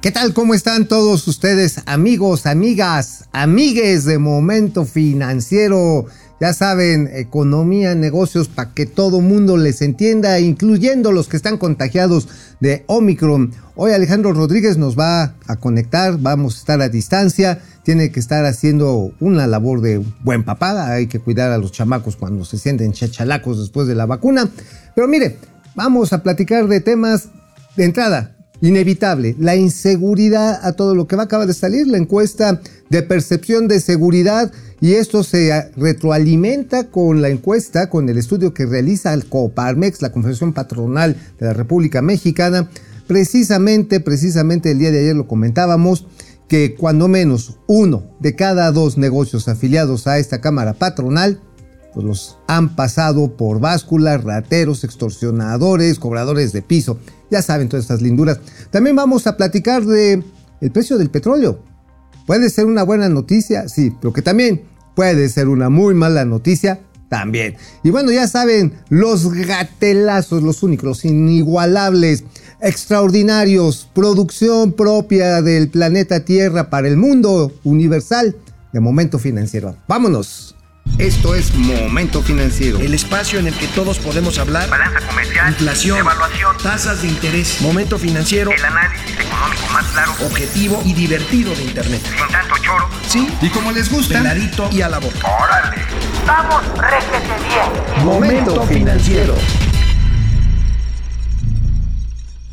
¿Qué tal? ¿Cómo están todos ustedes, amigos, amigas, amigues de Momento Financiero? Ya saben, economía, negocios, para que todo mundo les entienda, incluyendo los que están contagiados de Omicron. Hoy Alejandro Rodríguez nos va a conectar, vamos a estar a distancia, tiene que estar haciendo una labor de buen papá, hay que cuidar a los chamacos cuando se sienten chachalacos después de la vacuna. Pero mire, vamos a platicar de temas de entrada, inevitable, la inseguridad a todo lo que va. Acaba de salir la encuesta de percepción de seguridad y esto se retroalimenta con la encuesta, con el estudio que realiza el Coparmex, la Confederación Patronal de la República Mexicana. Precisamente, precisamente el día de ayer lo comentábamos, que cuando menos uno de cada dos negocios afiliados a esta Cámara Patronal pues los han pasado por básculas, rateros, extorsionadores, cobradores de piso. Ya saben todas estas linduras. También vamos a platicar de el precio del petróleo. Puede ser una buena noticia, sí, pero que también puede ser una muy mala noticia, también. Y bueno, ya saben, los gatelazos, los únicos, los inigualables, extraordinarios, producción propia del planeta Tierra para el mundo universal de momento financiero. Vámonos. Esto es Momento Financiero. El espacio en el que todos podemos hablar. Balanza comercial. Inflación. Evaluación. Tasas de interés. Momento Financiero. El análisis económico más claro. Objetivo y divertido de Internet. Sin tanto choro. Sí. Y como les gusta. Peladito y a la boca. Órale. Vamos, réjete bien. Momento Financiero.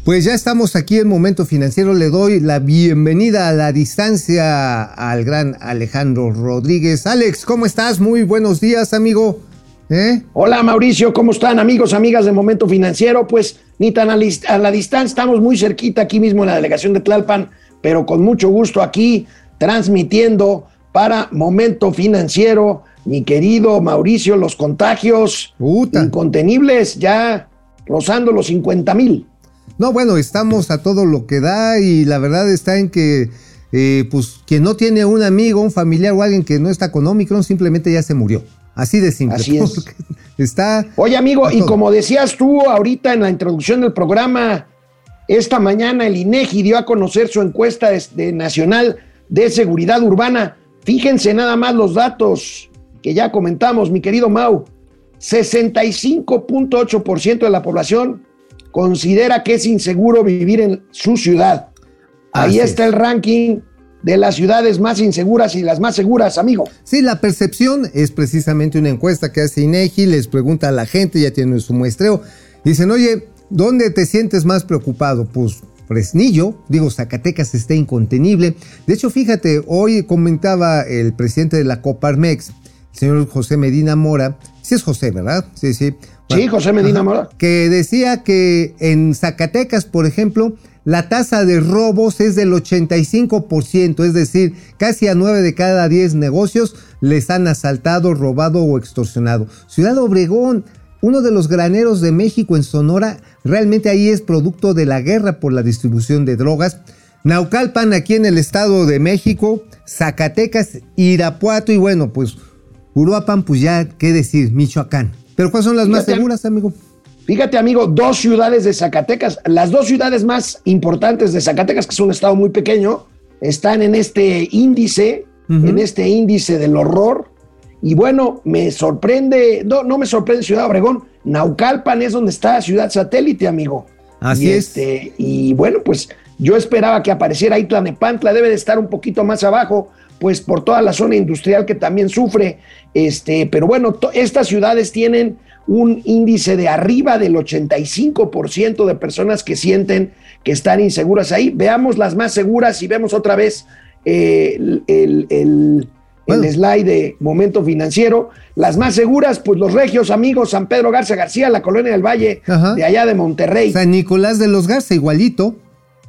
Pues ya estamos aquí en Momento Financiero. Le doy la bienvenida a la distancia al gran Alejandro Rodríguez. Alex, ¿cómo estás? Muy buenos días, amigo. ¿Eh? Hola Mauricio, ¿cómo están amigos, amigas de Momento Financiero? Pues ni tan a, a la distancia, estamos muy cerquita aquí mismo en la delegación de Tlalpan, pero con mucho gusto aquí transmitiendo para Momento Financiero, mi querido Mauricio, los contagios Puta. incontenibles ya rozando los 50 mil. No, bueno, estamos a todo lo que da y la verdad está en que, eh, pues, quien no tiene un amigo, un familiar o alguien que no está con Omicron, simplemente ya se murió. Así de simple. Así es. Está. Oye amigo, y como decías tú ahorita en la introducción del programa, esta mañana el INEGI dio a conocer su encuesta de, de nacional de seguridad urbana. Fíjense nada más los datos que ya comentamos, mi querido Mau. 65.8% de la población considera que es inseguro vivir en su ciudad. Ahí Así está es. el ranking de las ciudades más inseguras y las más seguras, amigo. Sí, la percepción es precisamente una encuesta que hace INEGI, les pregunta a la gente, ya tienen su muestreo. Dicen, oye, ¿dónde te sientes más preocupado? Pues Fresnillo, digo, Zacatecas está incontenible. De hecho, fíjate, hoy comentaba el presidente de la Coparmex, el señor José Medina Mora, sí es José, ¿verdad? Sí, sí. Sí, José Medina Mora. Que decía que en Zacatecas, por ejemplo, la tasa de robos es del 85%, es decir, casi a 9 de cada 10 negocios les han asaltado, robado o extorsionado. Ciudad Obregón, uno de los graneros de México en Sonora, realmente ahí es producto de la guerra por la distribución de drogas. Naucalpan, aquí en el Estado de México, Zacatecas, Irapuato y bueno, pues Uruapan, pues ya, ¿qué decir? Michoacán. Pero ¿cuáles son las más seguras, amigo? Fíjate, amigo, dos ciudades de Zacatecas, las dos ciudades más importantes de Zacatecas, que es un estado muy pequeño, están en este índice, en este índice del horror. Y bueno, me sorprende, no, no me sorprende Ciudad Obregón, Naucalpan es donde está Ciudad Satélite, amigo. Así y es. Este, y bueno, pues yo esperaba que apareciera ahí Tlanepantla, debe de estar un poquito más abajo, pues por toda la zona industrial que también sufre. Este, pero bueno, estas ciudades tienen un índice de arriba del 85% de personas que sienten que están inseguras ahí. Veamos las más seguras y vemos otra vez eh, el, el- el- el Bueno. slide de momento financiero. Las más seguras, pues los regios amigos, San Pedro Garza García, la colonia del Valle, Ajá. de allá de Monterrey. San Nicolás de los Garza, igualito.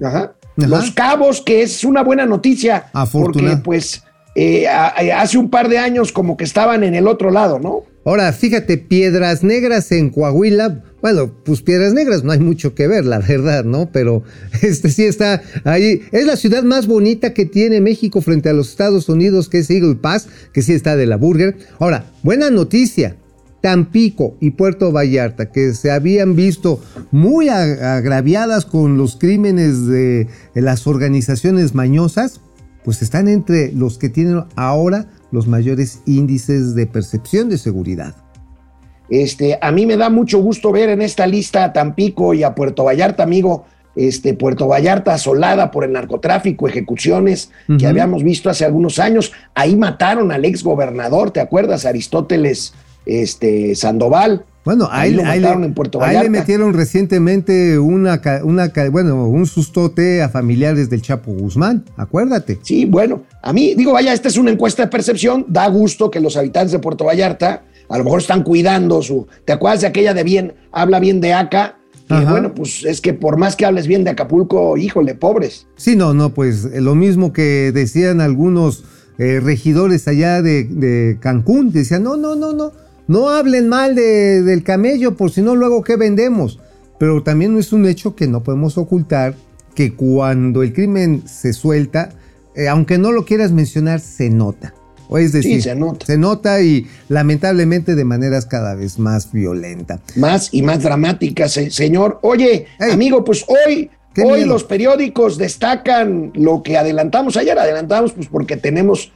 Ajá. Ajá. Los Cabos, que es una buena noticia, porque pues eh, hace un par de años como que estaban en el otro lado, ¿no? Ahora, fíjate, Piedras Negras en Coahuila. Bueno, pues Piedras Negras no hay mucho que ver, la verdad, ¿no? Pero este sí está ahí. Es la ciudad más bonita que tiene México frente a los Estados Unidos, que es Eagle Pass, que sí está de la Burger. Ahora, buena noticia. Tampico y Puerto Vallarta, que se habían visto muy agraviadas con los crímenes de las organizaciones mañosas, pues están entre los que tienen ahora los mayores índices de percepción de seguridad. Este, a mí me da mucho gusto ver en esta lista a Tampico y a Puerto Vallarta, amigo. Este, Puerto Vallarta asolada por el narcotráfico, ejecuciones que habíamos visto hace algunos años. Ahí mataron al ex gobernador, ¿te acuerdas? Aristóteles este, Sandoval. Bueno, ahí, lo mataron en Puerto Vallarta. Ahí le metieron recientemente una, una, bueno, un sustote a familiares del Chapo Guzmán, acuérdate. Sí, bueno, a mí, digo, vaya, esta es una encuesta de percepción, da gusto que los habitantes de Puerto Vallarta a lo mejor están cuidando su. ¿Te acuerdas de aquella de bien, habla bien de acá? Y bueno, pues es que por más que hables bien de Acapulco, híjole, pobres. Sí, no, no, pues eh, lo mismo que decían algunos eh, regidores allá de, Cancún, decían, no, no, no, no, no hablen mal de, del camello, por si no luego qué vendemos. Pero también es un hecho que no podemos ocultar que cuando el crimen se suelta, eh, aunque no lo quieras mencionar, se nota. Es decir, se nota. se nota. y lamentablemente de maneras cada vez más violentas. Más y más dramáticas, señor. Oye, amigo, pues hoy, hoy los periódicos destacan lo que adelantamos ayer. Adelantamos pues porque tenemos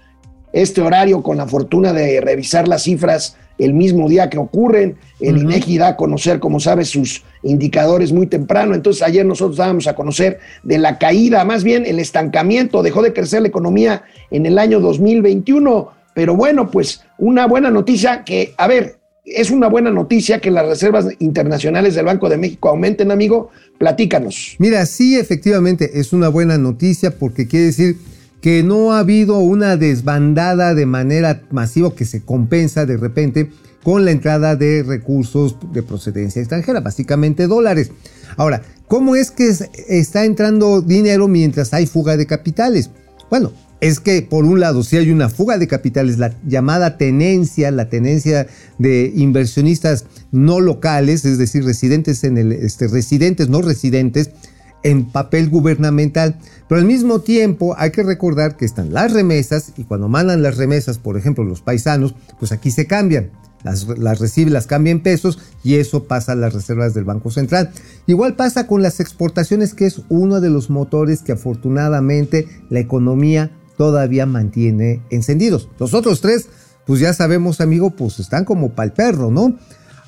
este horario con la fortuna de revisar las cifras el mismo día que ocurren. El INEGI da a conocer, como sabes, sus indicadores muy temprano. Entonces, ayer nosotros dábamos a conocer de la caída, más bien el estancamiento, dejó de crecer la economía en el año 2021. Pero bueno, pues una buena noticia que, a ver, es una buena noticia que las reservas internacionales del Banco de México aumenten, amigo. Platícanos. Mira, sí, efectivamente, es una buena noticia porque quiere decir que no ha habido una desbandada de manera masiva que se compensa de repente con la entrada de recursos de procedencia extranjera, básicamente dólares. Ahora, ¿cómo es que está entrando dinero mientras hay fuga de capitales? Bueno, es que por un lado, si hay una fuga de capitales, la llamada tenencia, la tenencia de inversionistas no locales, es decir, residentes en el, este, residentes, no residentes, en papel gubernamental. Pero al mismo tiempo hay que recordar que están las remesas y cuando mandan las remesas, por ejemplo, los paisanos, pues aquí se cambian. Las, las recibe, las cambia en pesos y eso pasa a las reservas del Banco Central. Igual pasa con las exportaciones, que es uno de los motores que afortunadamente la economía todavía mantiene encendidos. Los otros tres, pues ya sabemos, amigo, pues están como pal perro, ¿no?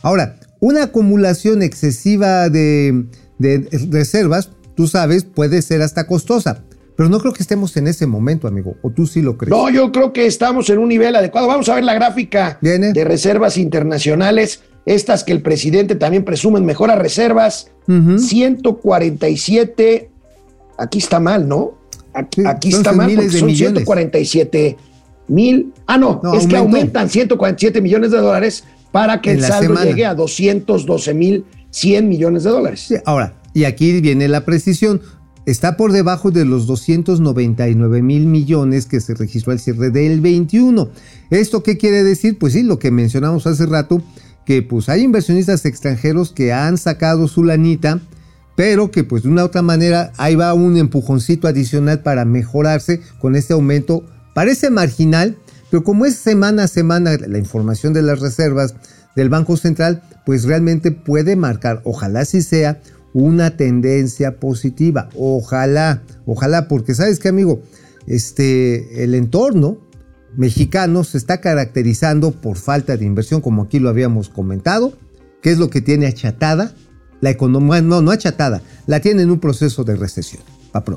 Ahora, una acumulación excesiva de, de reservas tú sabes, puede ser hasta costosa. Pero no creo que estemos en ese momento, amigo. ¿O tú sí lo crees? No, yo creo que estamos en un nivel adecuado. Vamos a ver la gráfica de reservas internacionales. Estas que el presidente también presume mejoras reservas. 147. Aquí está mal, ¿no? Aquí, está mal porque son 147 mil. Ah, no, es que aumentan 147 millones de dólares para que el saldo llegue a 212 mil 100 millones de dólares. ahora, y aquí viene la precisión. Está por debajo de los 299 mil millones que se registró al cierre del 21. ¿Esto qué quiere decir? Pues sí, lo que mencionamos hace rato, que pues hay inversionistas extranjeros que han sacado su lanita, pero que pues de una u otra manera ahí va un empujoncito adicional para mejorarse con este aumento. Parece marginal, pero como es semana a semana la información de las reservas del Banco Central, pues realmente puede marcar, ojalá así sea, una tendencia positiva. Ojalá, ojalá, porque sabes qué, amigo, este, el entorno mexicano se está caracterizando por falta de inversión, como aquí lo habíamos comentado, que es lo que tiene achatada la economía, no, no achatada, la tiene en un proceso de recesión.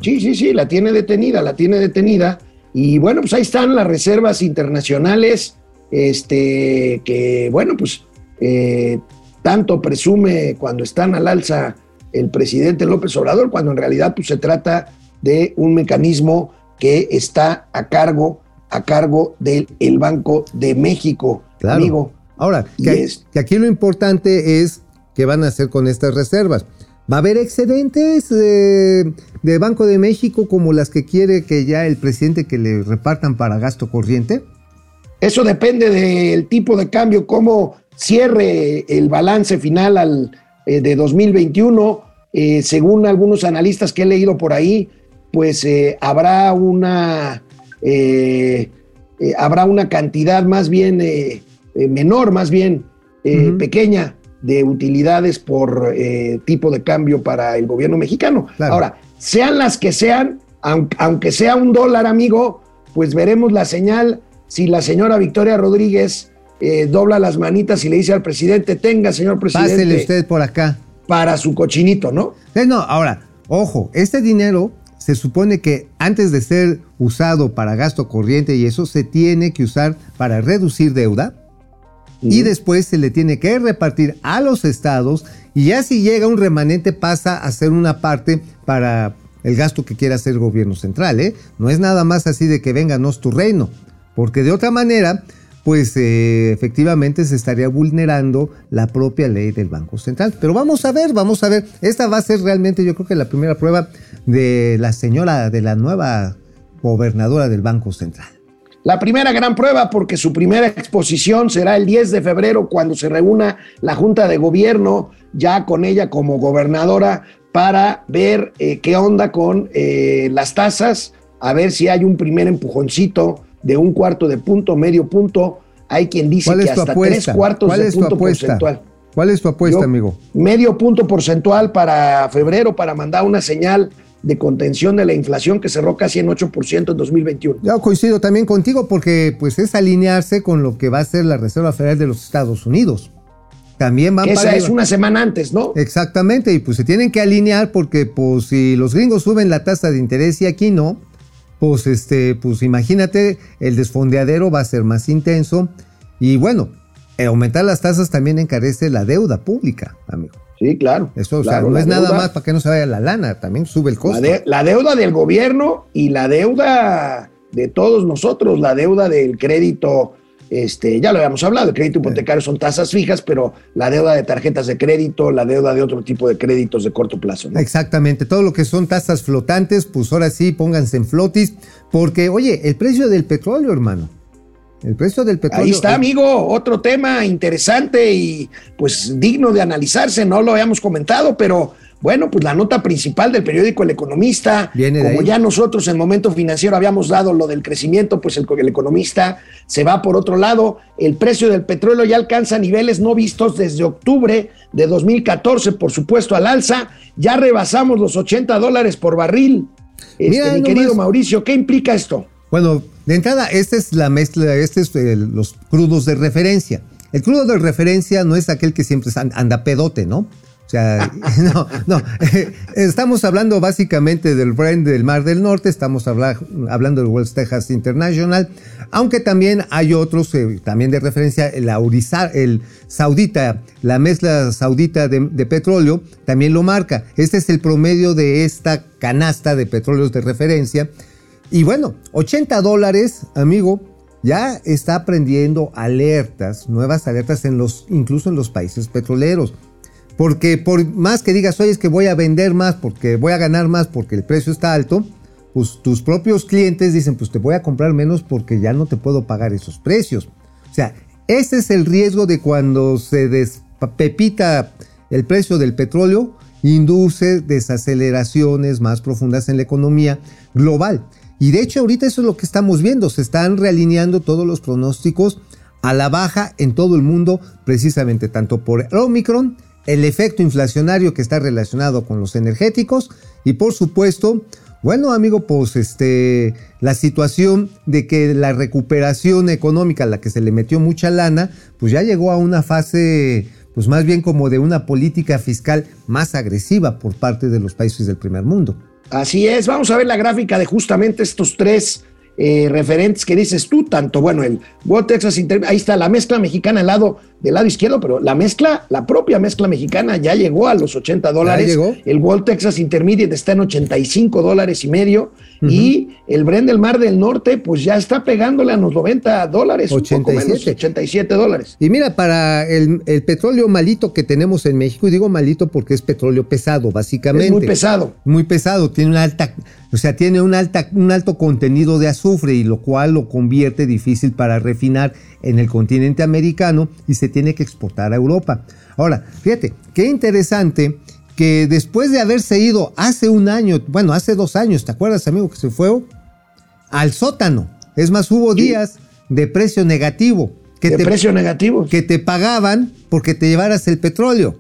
Sí, sí, sí, la tiene detenida, la tiene detenida. Y bueno, pues ahí están las reservas internacionales, este, que bueno, pues eh, tanto presume cuando están al alza el presidente López Obrador, cuando en realidad pues, se trata de un mecanismo que está a cargo, a cargo del Banco de México, amigo. Ahora, que, aquí lo importante es qué van a hacer con estas reservas. ¿Va a haber excedentes de, de, Banco de México como las que quiere que ya el presidente que le repartan para gasto corriente? Eso depende del tipo de cambio, cómo cierre el balance final al, eh, de 2021. Eh, según algunos analistas que he leído por ahí, pues eh, habrá una habrá una cantidad más bien menor, más bien eh, pequeña de utilidades por eh, tipo de cambio para el gobierno mexicano. Claro. Ahora, sean las que sean, aun- aunque sea un dólar, amigo, pues veremos la señal si la señora Victoria Rodríguez eh, dobla las manitas y le dice al presidente, tenga, señor presidente, Pásele usted por acá. Para su cochinito, ¿no? No, ahora, ojo, este dinero se supone que antes de ser usado para gasto corriente y eso se tiene que usar para reducir deuda y después se le tiene que repartir a los estados y ya si llega un remanente pasa a ser una parte para el gasto que quiera hacer el gobierno central, ¿eh? No es nada más así de que vénganos tu reino, porque de otra manera, pues eh, efectivamente se estaría vulnerando la propia ley del Banco Central. Pero vamos a ver, vamos a ver. Esta va a ser realmente, yo creo que la primera prueba de la señora, de la nueva gobernadora del Banco Central. La primera gran prueba, porque su primera exposición será el 10 de febrero, cuando se reúna la Junta de Gobierno, ya con ella como gobernadora, para ver eh, qué onda con eh, las tasas, a ver si hay un primer empujoncito de un cuarto de punto, medio punto. Hay quien dice ¿Cuál que hasta apuesta? tres cuartos ¿Cuál de es tu punto apuesta? porcentual. ¿Cuál es tu apuesta, Yo- amigo? Medio punto porcentual para febrero para mandar una señal de contención de la inflación que cerró casi en 8% en 2021. Yo coincido también contigo porque pues es alinearse con lo que va a ser la Reserva Federal de los Estados Unidos. También van para esa es una semana antes, ¿no? Exactamente, y pues se tienen que alinear porque pues si los gringos suben la tasa de interés y aquí no, pues este, pues imagínate, el desfondeadero va a ser más intenso y bueno, eh, aumentar las tasas también encarece la deuda pública, amigo. Sí, claro. Eso, o sea, no es nada más para que no se vaya la lana, también sube el La, costo. de- la deuda del gobierno y la deuda de todos nosotros, la deuda del crédito, este, ya lo habíamos hablado, el crédito hipotecario son tasas fijas, pero la deuda de tarjetas de crédito, la deuda de otro tipo de créditos de corto plazo. ¿no? Exactamente, todo lo que son tasas flotantes, pues ahora sí, pónganse en flotis, porque oye, el precio del petróleo, hermano, el precio del petróleo... Ahí está, amigo, otro tema interesante y pues digno de analizarse, no lo habíamos comentado, pero bueno, pues la nota principal del periódico El Economista, Viene como ya nosotros en Momento Financiero habíamos dado lo del crecimiento, pues el, el Economista se va por otro lado, el precio del petróleo ya alcanza niveles no vistos desde octubre de 2014, por supuesto al alza, ya rebasamos los 80 dólares por barril. Este, Mira mi nomás. querido Mauricio, ¿qué implica esto? Bueno, de entrada, esta es la mezcla, este es el- los crudos de referencia. El crudo de referencia no es aquel que siempre an- anda pedote, ¿no? O sea, no, no. Estamos hablando básicamente del Brent del Mar del Norte, estamos habla- hablando del West Texas International, aunque también hay otros eh, también de referencia, el, Auriza- el saudita, la mezcla saudita de, de petróleo, también lo marca. Este es el promedio de esta canasta de petróleos de referencia. Y bueno, 80 dólares, amigo, ya está prendiendo alertas, nuevas alertas en los, incluso en los países petroleros. Porque por más que digas, oye, es que voy a vender más porque voy a ganar más porque el precio está alto, pues tus propios clientes dicen, pues te voy a comprar menos porque ya no te puedo pagar esos precios. O sea, ese es el riesgo de cuando se despepita el precio del petróleo, induce desaceleraciones más profundas en la economía global. Y de hecho ahorita eso es lo que estamos viendo, se están realineando todos los pronósticos a la baja en todo el mundo, precisamente tanto por Omicron, el efecto inflacionario que está relacionado con los energéticos y por supuesto, bueno amigo, pues este, la situación de que la recuperación económica a la que se le metió mucha lana, pues ya llegó a una fase, pues más bien como de una política fiscal más agresiva por parte de los países del primer mundo. Así es, vamos a ver la gráfica de justamente estos tres eh, referentes que dices tú, tanto, bueno, el World Texas Inter ahí está la mezcla mexicana al lado, del lado izquierdo, pero la mezcla, la propia mezcla mexicana ya llegó a los 80 dólares. llegó. El World Texas Intermediate está en 85 dólares y medio. Y el Brent del Mar del Norte, pues ya está pegándole a los 90 dólares, un poco menos, 87. 87 dólares. Y mira, para el, el petróleo malito que tenemos en México, y digo malito porque es petróleo pesado, básicamente. Es muy pesado. Muy pesado, tiene una alta, o sea, tiene un, alta, un alto contenido de azufre y lo cual lo convierte difícil para refinar en el continente americano y se tiene que exportar a Europa. Ahora, fíjate, qué interesante que después de haberse ido hace un año, bueno, hace dos años, ¿te acuerdas, amigo, que se fue al sótano? Es más, hubo días de precio negativo. que de te, precio negativo. que te pagaban porque te llevaras el petróleo.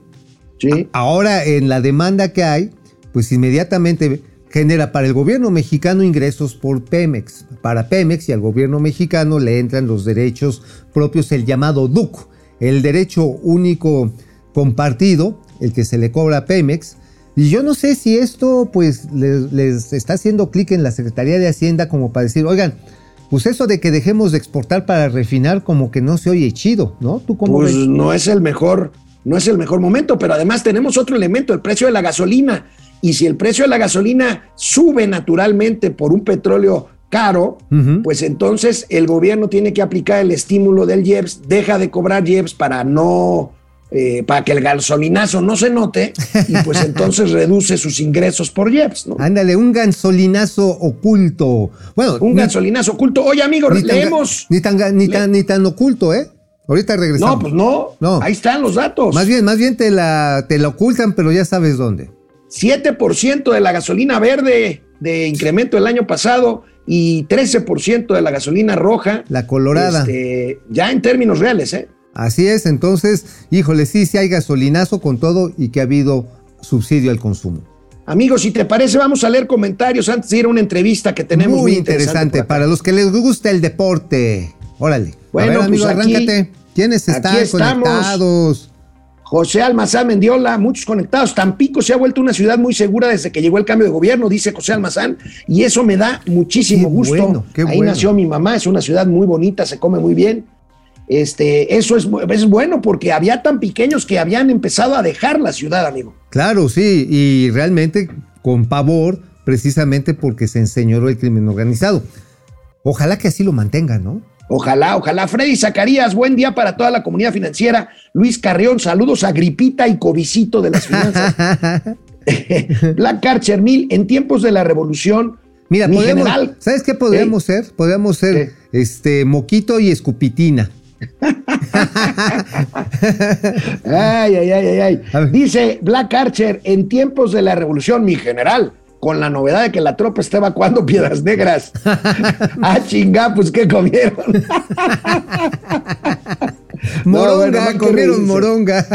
Sí. Ahora, en la demanda que hay, pues inmediatamente genera para el gobierno mexicano ingresos por Pemex. Para Pemex y al gobierno mexicano le entran los derechos propios, el llamado DUC, el derecho único compartido, el que se le cobra a Pemex. Y yo no sé si esto pues les, les está haciendo clic en la Secretaría de Hacienda como para decir, oigan, pues eso de que dejemos de exportar para refinar como que no se oye chido, ¿no? ¿Tú cómo Pues ves? no es el mejor, no es el mejor momento, pero además tenemos otro elemento, el precio de la gasolina. Y si el precio de la gasolina sube naturalmente por un petróleo caro, pues entonces el gobierno tiene que aplicar el estímulo del IEPS, deja de cobrar IEPS para no, eh, para que el gasolinazo no se note, y pues entonces reduce sus ingresos por IEPS, ¿no? Ándale, un gasolinazo oculto. Bueno, Un ni- gasolinazo oculto. Oye, amigo, ni tan, leemos. ni tan, ni tan, ni tan oculto, ¿eh? Ahorita regresamos. No, pues no. No. Ahí están los datos. Más bien, más bien te la, te la ocultan, pero ya sabes dónde. 7% de la gasolina verde de incremento el año pasado y 13% de la gasolina roja. La colorada. Este, ya en términos reales, ¿eh? Así es, entonces, híjole, sí, sí hay gasolinazo con todo y que ha habido subsidio al consumo. Amigos, si te parece, vamos a leer comentarios antes de ir a una entrevista que tenemos. Muy interesante, por acá. para los que les gusta el deporte. Órale. Bueno, a ver, amigo, pues aquí- arráncate. ¿Quiénes están estamos. conectados? José Almazán Mendiola, muchos conectados. Tampico se ha vuelto una ciudad muy segura desde que llegó el cambio de gobierno, dice José Almazán, y eso me da muchísimo Qué gusto. bueno, qué Ahí bueno. nació mi mamá, es una ciudad muy bonita, se come muy bien. Este, eso es, es bueno porque había tan pequeños que habían empezado a dejar la ciudad, amigo. Claro, sí, y realmente con pavor, precisamente porque se enseñoró el crimen organizado. Ojalá que así lo mantengan, ¿no? Ojalá, ojalá. Freddy Zacarías, buen día para toda la comunidad financiera. Luis Carrión, saludos a Gripita y Cobicito de las finanzas. Black Archer Mil, en tiempos de la revolución, Mira, mi general. ¿sabes qué podríamos ser? Podríamos ser este moquito y escupitina. Ay, ay, ay, ay, ay. Dice Black Archer, en tiempos de la revolución, mi general, con la novedad de que la tropa está evacuando piedras negras. ah, chinga, pues ¿qué comieron? No, Moronga, bueno, no comieron moronga.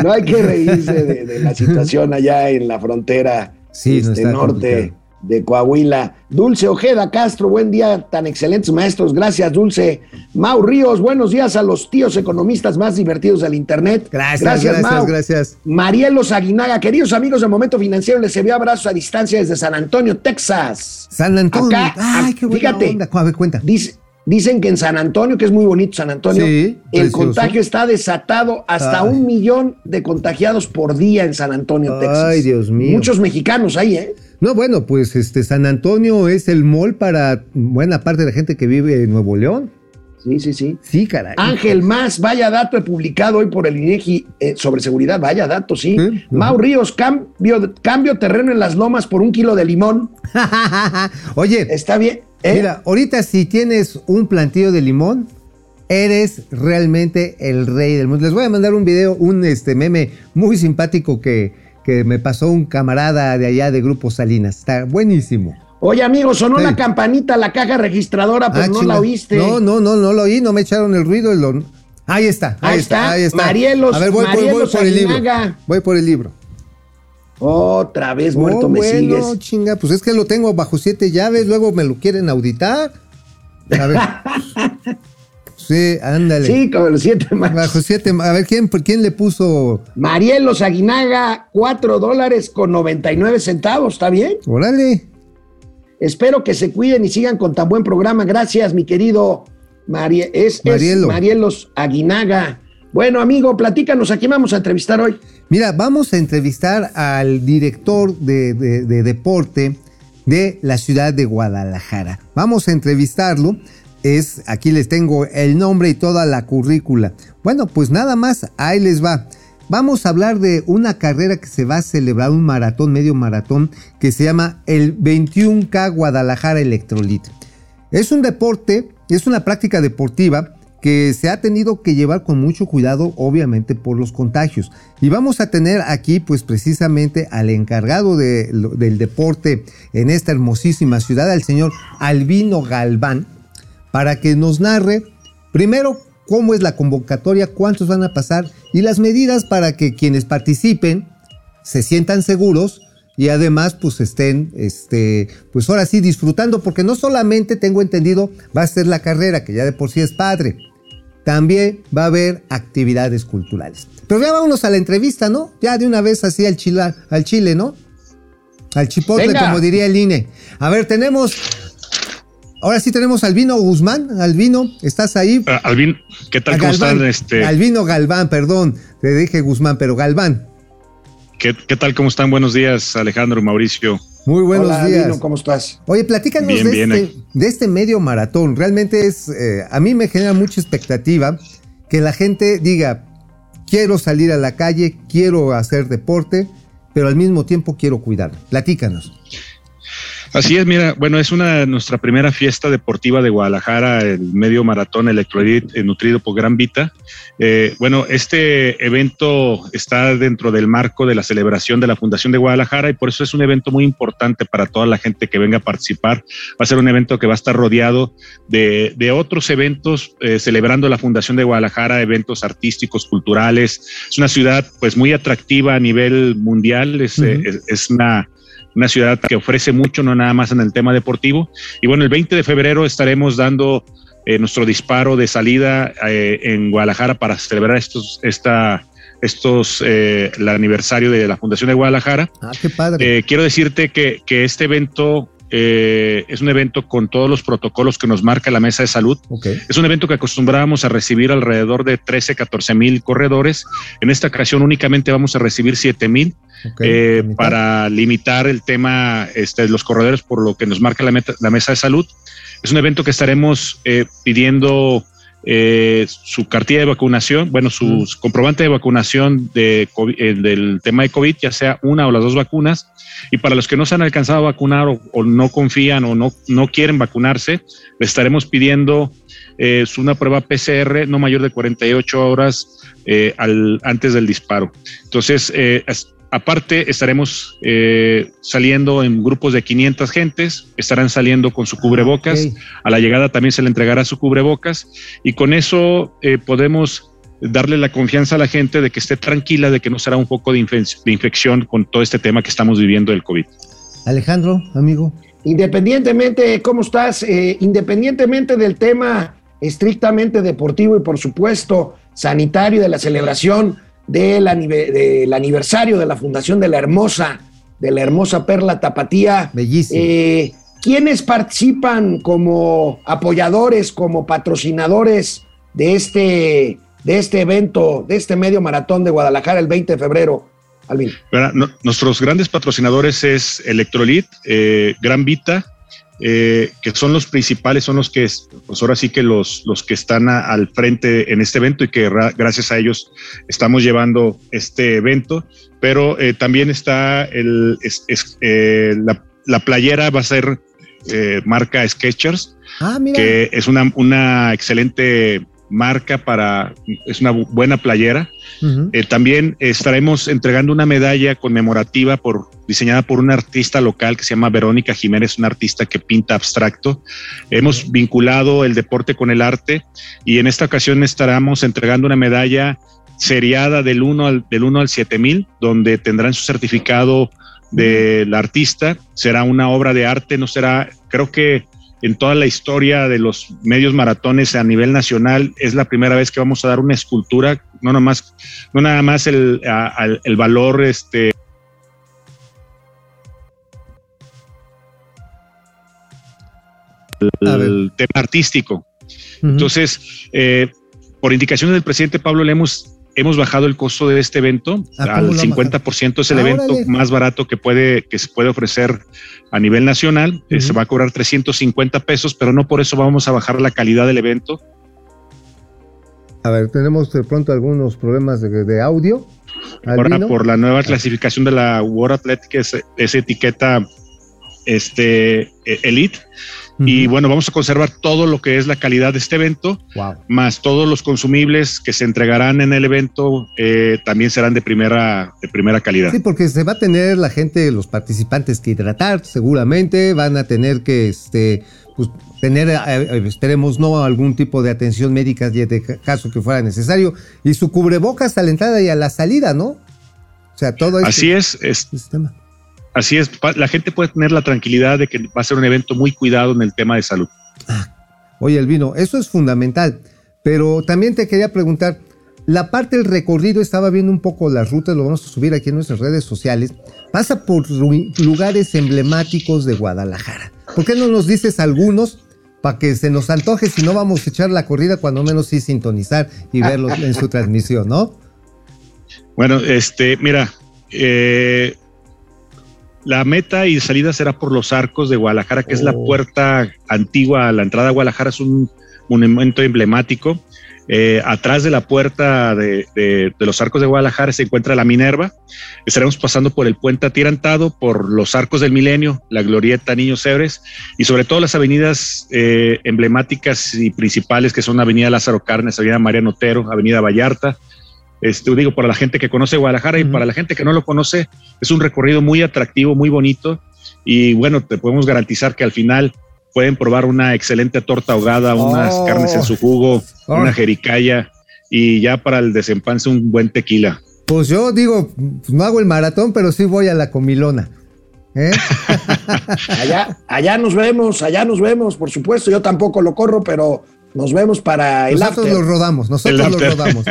No hay que reírse de, de la situación allá en la frontera Sí, no este, está norte complicado. De Coahuila. Dulce Ojeda Castro, buen día, tan excelentes maestros. Gracias, Dulce. Mau Ríos, buenos días a los tíos economistas más divertidos del Internet. Gracias, gracias, Mau. gracias. Marielos Aguinaga, queridos amigos de Momento Financiero, les envío abrazos a distancia desde San Antonio, Texas. San Antonio. Acá, Ay, qué buena fíjate. onda. Cuenta. Dice- dicen que en San Antonio, que es muy bonito San Antonio, Sí, el contagio está desatado hasta Ay. un millón de contagiados por día en San Antonio, Ay, Texas. Dios mío. Muchos mexicanos ahí, ¿eh? No, bueno, pues este San Antonio es el mall para buena parte de la gente que vive en Nuevo León. Sí, sí, sí. Sí, caray. Ángel Más, vaya dato he publicado hoy por el INEGI eh, sobre seguridad, vaya dato, sí. Sí. Mau Ríos, cambio, cambio terreno en las lomas por un kilo de limón. Oye, Está bien. ¿eh? mira, ahorita si tienes un plantillo de limón, eres realmente el rey del mundo. Les voy a mandar un video, un este meme muy simpático que, que me pasó un camarada de allá de Grupo Salinas. Está buenísimo. Oye, amigo, sonó Sí. la campanita, la caja registradora, pero Ah, no la oíste. No, no, no, no lo oí, no me echaron el ruido. Ahí está, ahí, Ahí está, está, ahí está. Marielos- a ver, voy, por- voy Marielos por el libro. Aguinaga. Voy por el libro. Otra vez muerto Oh, me bueno, sigues. chinga, pues es que lo tengo bajo siete llaves, luego me lo quieren auditar. A ver. sí, ándale. Sí, con los siete más. Bajo siete, a ver, ¿quién, quién le puso? Marielos Aguinaga, cuatro dólares con 99 centavos, ¿está bien? Órale. Espero que se cuiden y sigan con tan buen programa. Gracias, mi querido Marie- es, es Marielo. Marielos Aguinaga. Bueno, amigo, platícanos, ¿a quién vamos a entrevistar hoy? Mira, vamos a entrevistar al director de, de- de deporte de la ciudad de Guadalajara. Vamos a entrevistarlo. Es, aquí les tengo el nombre y toda la currícula. Bueno, pues nada más, ahí les va. Vamos a hablar de una carrera que se va a celebrar, un maratón, medio maratón, que se llama el 21K Guadalajara Electrolit. Es un deporte, es una práctica deportiva que se ha tenido que llevar con mucho cuidado, obviamente, por los contagios. Y vamos a tener aquí, pues precisamente al encargado del deporte en esta hermosísima ciudad, al señor Albino Galván, para que nos narre, primero, cómo es la convocatoria, cuántos van a pasar y las medidas para que quienes participen se sientan seguros y además pues estén, este, pues ahora sí disfrutando, porque no solamente tengo entendido va a ser la carrera, que ya de por sí es padre, también va a haber actividades culturales. Pero ya vámonos a la entrevista, ¿no? Ya de una vez así al, chila, al Chile, ¿no? Al chipotle, Venga. como diría el INE. A ver, tenemos, ahora sí tenemos al Vino Guzmán, Albino, ¿estás ahí? Ah, Alvin, ¿qué tal? A ¿Cómo Galván. están? Este, Albino Galván, perdón, te dije Guzmán, pero Galván. ¿qué, qué tal? ¿Cómo están? Buenos días, Alejandro, Mauricio. Muy buenos Hola, días. Dino, ¿cómo estás? Oye, platícanos Bien, de, bien, este, de este medio maratón. Realmente es, eh, a mí me genera mucha expectativa que la gente diga, quiero salir a la calle, quiero hacer deporte, pero al mismo tiempo quiero cuidarme. Platícanos. Así es, mira, bueno, es una nuestra primera fiesta deportiva de Guadalajara, el medio maratón Electrolit eh, nutrido por Gran Vita. Eh, bueno, este evento está dentro del marco de la celebración de la Fundación de Guadalajara y por eso es un evento muy importante para toda la gente que venga a participar. Va a ser un evento que va a estar rodeado de, de otros eventos eh, celebrando la Fundación de Guadalajara, eventos artísticos, culturales. Es una ciudad pues muy atractiva a nivel mundial, es, es una una ciudad que ofrece mucho, no nada más en el tema deportivo. Y bueno, el 20 de febrero estaremos dando eh, nuestro disparo de salida eh, en Guadalajara para celebrar estos, esta, estos, eh, el aniversario de la Fundación de Guadalajara. Ah, qué padre. Eh, quiero decirte que, que este evento eh, es un evento con todos los protocolos que nos marca la Mesa de Salud. ok. Es un evento que acostumbrábamos a recibir alrededor de 13, 14 mil corredores. En esta ocasión únicamente vamos a recibir 7 mil eh, para limitar el tema este, de los corredores por lo que nos marca la, meta- la mesa de salud. Es un evento que estaremos eh, pidiendo eh, su cartilla de vacunación, bueno, su comprobante de vacunación de, COVID- eh, del tema de COVID, ya sea una o las dos vacunas. Y para los que no se han alcanzado a vacunar o, o no confían o no, no quieren vacunarse, le estaremos pidiendo eh, una prueba PCR no mayor de 48 horas al, antes del disparo. Entonces, eh, aparte, estaremos eh, saliendo en grupos de 500 gentes, estarán saliendo con su cubrebocas. Ok. A la llegada también se le entregará su cubrebocas y con eso eh, podemos darle la confianza a la gente de que esté tranquila, de que no será un foco de, de infección con todo este tema que estamos viviendo del COVID. Alejandro, amigo. Independientemente, ¿cómo estás? Eh, independientemente del tema estrictamente deportivo y por supuesto sanitario de la celebración del, anive- del aniversario de la fundación de la hermosa, de la hermosa Perla Tapatía, Bellísimo. eh, ¿quiénes participan como apoyadores, como patrocinadores de este, de este evento, de este medio maratón de Guadalajara el 20 de febrero? Alvin. Nuestros grandes patrocinadores es Electrolit, eh, Gran Vita, eh, que son los principales, son los que, es- pues ahora sí que los, los que están a- al frente en este evento y que ra- gracias a ellos estamos llevando este evento. Pero eh, también está el, es- es, eh, la, la playera, va a ser marca Skechers, ah, que es una, una excelente marca para, es una bu- buena playera. Eh, también estaremos entregando una medalla conmemorativa por, diseñada por una artista local que se llama Verónica Jiménez, una artista que pinta abstracto. Hemos vinculado el deporte con el arte y en esta ocasión estaremos entregando una medalla seriada del 1 al, del 1 al 7000, donde tendrán su certificado del artista. Será una obra de arte, no será, creo que en toda la historia de los medios maratones a nivel nacional es la primera vez que vamos a dar una escultura, no nada más, no nada más el, a- al- el valor este el tema artístico. Entonces, eh, por indicaciones del presidente Pablo Lemos, hemos bajado el costo de este evento ¿A cómo al lo han 50%. Es el Ah, evento órale. más barato que puede que se puede ofrecer a nivel nacional. Eh. Se va a cobrar 350 pesos, pero no por eso vamos a bajar la calidad del evento. A ver, tenemos de pronto algunos problemas de, de audio. Ahora por la nueva clasificación de la World Athletic es, es etiqueta este eh, y bueno vamos a conservar todo lo que es la calidad de este evento Wow. más todos los consumibles que se entregarán en el evento eh, también serán de primera de primera calidad Sí, porque se va a tener la gente, los participantes que hidratar, seguramente van a tener que, este, pues, tener, eh, eh, esperemos, no algún tipo de atención médica de caso que fuera necesario, y su cubrebocas a la entrada y a la salida, ¿no? O sea, todo este Así es, es sistema. Así es, la gente puede tener la tranquilidad de que va a ser un evento muy cuidado en el tema de salud. Ah, oye, Elvino, eso es fundamental, pero también te quería preguntar, la parte del recorrido, estaba viendo un poco las rutas, lo vamos a subir aquí en nuestras redes sociales, pasa por lugares emblemáticos de Guadalajara. ¿Por qué no nos dices algunos para que se nos antoje si no vamos a echar la corrida, cuando menos sí sintonizar y verlo en su transmisión, ¿no? Bueno, este, mira, eh, la meta y salida será por los arcos de Guadalajara, que es la oh. puerta antigua a la entrada a Guadalajara, es un monumento emblemático. Eh, atrás de la puerta de, los arcos de Guadalajara se encuentra la Minerva. Estaremos pasando por el puente atirantado, por los arcos del milenio, la glorieta Niños Hebres y sobre todo las avenidas eh, emblemáticas y principales que son Avenida Lázaro Carnes, Avenida Mariano Otero, Avenida Vallarta, este, digo, para la gente que conoce Guadalajara y para la gente que no lo conoce, es un recorrido muy atractivo, muy bonito. Y bueno, te podemos garantizar que al final pueden probar una excelente torta ahogada, unas oh. carnes en su jugo, oh. una jericaya y ya para el desempance un buen tequila. Pues yo digo, no hago el maratón, pero sí voy a la comilona. ¿eh? allá, allá nos vemos, allá nos vemos, por supuesto. Yo tampoco lo corro, pero nos vemos para el Nosotros lo rodamos, nosotros lo rodamos.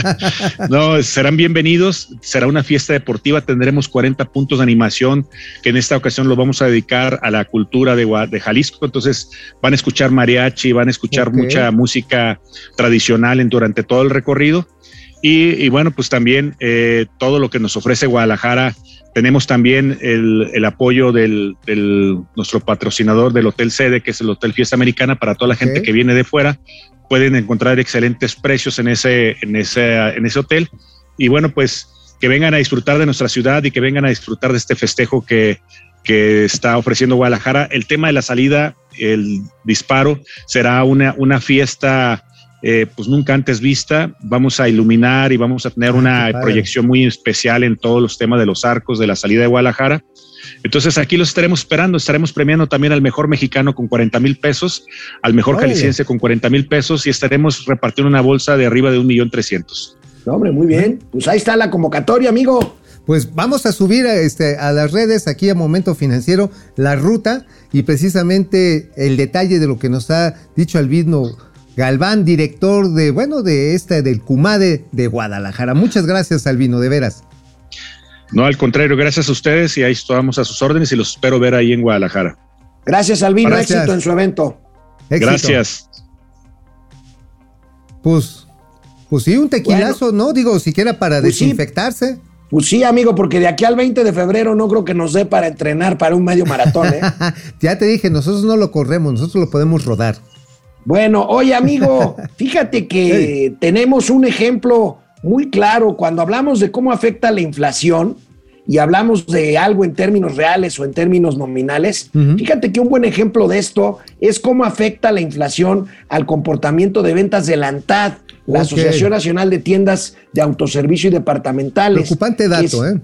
no, serán bienvenidos. Será una fiesta deportiva. Tendremos 40 puntos de animación que en esta ocasión lo vamos a dedicar a la cultura de, de Jalisco. Entonces van a escuchar mariachi, van a escuchar mucha música tradicional en, durante todo el recorrido. Y, bueno, pues también eh, todo lo que nos ofrece Guadalajara tenemos también el, apoyo del, nuestro patrocinador del Hotel Sede, que es el Hotel Fiesta Americana, para toda la gente que viene de fuera. Pueden encontrar excelentes precios en ese, en, ese, en ese hotel. Y bueno, pues que vengan a disfrutar de nuestra ciudad y que vengan a disfrutar de este festejo que, que está ofreciendo Guadalajara. El tema de la salida, el disparo, será una, una fiesta eh, pues nunca antes vista. Vamos a iluminar y vamos a tener ah, una proyección muy especial en todos los temas de los arcos de la salida de Guadalajara. Entonces aquí los estaremos esperando, estaremos premiando también al mejor mexicano con 40 mil pesos, al mejor jalisciense con 40 mil pesos y estaremos repartiendo una bolsa de arriba de un millón trescientos. hombre, muy bien. Pues ahí está la convocatoria, amigo. Pues vamos a subir a, este, a las redes aquí a Momento Financiero la ruta y precisamente el detalle de lo que nos ha dicho Albino Galván, director de, bueno, de este, del Cumade de Guadalajara. Muchas gracias, Albino, de veras. No, al contrario, gracias a ustedes y ahí estamos a sus órdenes y los espero ver ahí en Guadalajara. Gracias, Albino, éxito en su evento. Gracias. Pues, pues sí, un tequilazo, ¿no? Digo, siquiera para pues desinfectarse. Pues sí, amigo, porque de aquí al 20 de febrero no creo que nos dé para entrenar para un medio maratón, ¿eh? ya te dije, nosotros no lo corremos, nosotros lo podemos rodar. Bueno, oye amigo, fíjate que tenemos un ejemplo muy claro cuando hablamos de cómo afecta la inflación y hablamos de algo en términos reales o en términos nominales. Fíjate que un buen ejemplo de esto es cómo afecta la inflación al comportamiento de ventas de la ANTAD, la Asociación Nacional de Tiendas de Autoservicio y Departamentales. Preocupante dato, ¿eh?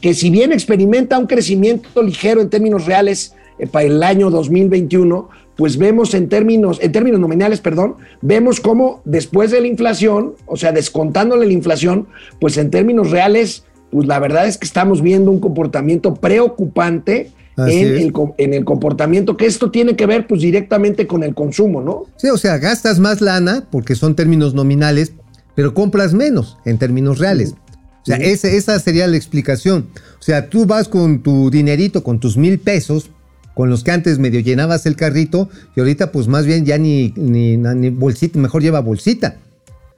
Que si bien experimenta un crecimiento ligero en términos reales eh, para el año 2021, pues vemos en términos, en términos nominales, perdón, vemos cómo después de la inflación, o sea, descontándole la inflación, pues en términos reales, pues la verdad es que estamos viendo un comportamiento preocupante en el, en el, comportamiento, que esto tiene que ver pues directamente con el consumo, ¿no? Sí, o sea, gastas más lana porque son términos nominales, pero compras menos en términos reales. O sea, esa sería la explicación. O sea, tú vas con tu dinerito, con tus mil pesos, con los que antes medio llenabas el carrito y ahorita pues más bien ya ni, ni, bolsita, mejor lleva bolsita.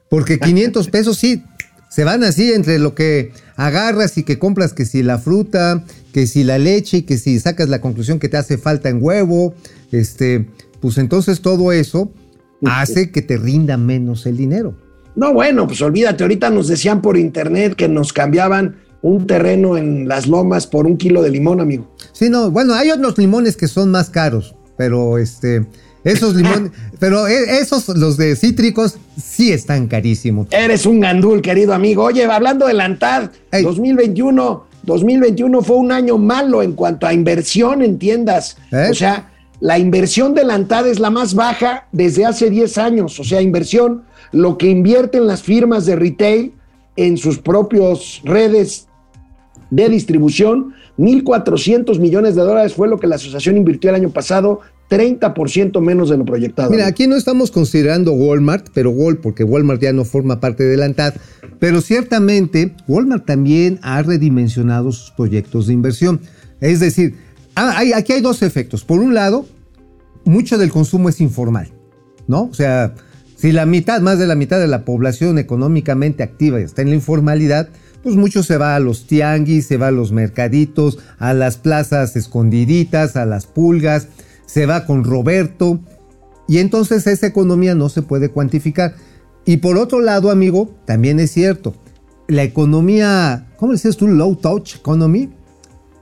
Porque 500 pesos sí, se van así entre lo que agarras y que compras, que si la fruta, que si la leche, que si sacas la conclusión que te hace falta en huevo, este, pues entonces todo eso hace que te rinda menos el dinero. No, bueno, pues olvídate, ahorita nos decían por internet que nos cambiaban un terreno en las lomas por un kilo de limón, amigo. Sí, no, bueno, hay otros limones que son más caros, pero este, esos limones, pero e, esos, los de cítricos, sí están carísimos. Eres un gandul, querido amigo. Oye, hablando de la ANTAD, 2021, 2021 fue un año malo en cuanto a inversión en tiendas. ¿Eh? O sea, la inversión de la ANTAD es la más baja desde hace 10 años. O sea, inversión, lo que invierten las firmas de retail en sus propias redes de distribución, 1.400 millones de dólares fue lo que la asociación invirtió el año pasado, 30% menos de lo proyectado. Mira, aquí no estamos considerando Walmart, pero Wal, porque Walmart ya no forma parte de la ANTAD, pero ciertamente Walmart también ha redimensionado sus proyectos de inversión. Es decir, ah, aquí hay dos efectos. Por un lado, mucho del consumo es informal, ¿no? O sea, si la mitad, más de la mitad de la población económicamente activa está en la informalidad, pues mucho se va a los tianguis, se va a los mercaditos, a las plazas escondiditas, a las pulgas, se va con Roberto, y entonces esa economía no se puede cuantificar. Y por otro lado, amigo, también es cierto, la economía, ¿cómo decías tú? Low touch economy.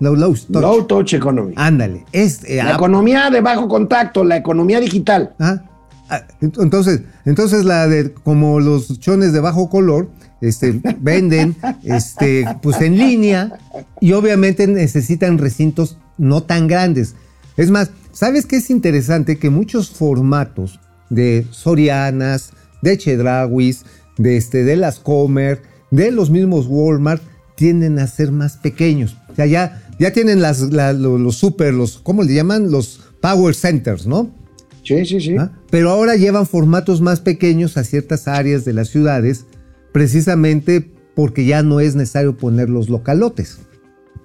Low, low touch. Low touch economy. Ándale. Es, eh, la ah, economía de bajo contacto, la economía digital. Ah, entonces, entonces la de como los chones de bajo color, este, venden, este, pues en línea y obviamente necesitan recintos no tan grandes. Es más, ¿sabes qué es interesante? Que muchos formatos de Sorianas, de Chedrauis, de este, de las Comer, de los mismos Walmart, tienden a ser más pequeños. O sea, ya, ya tienen las, la- lo- los super, los, ¿cómo le llaman? Los power centers, ¿no? Sí, sí, sí. ¿Ah? Pero ahora llevan formatos más pequeños a ciertas áreas de las ciudades, precisamente porque ya no es necesario poner los localotes.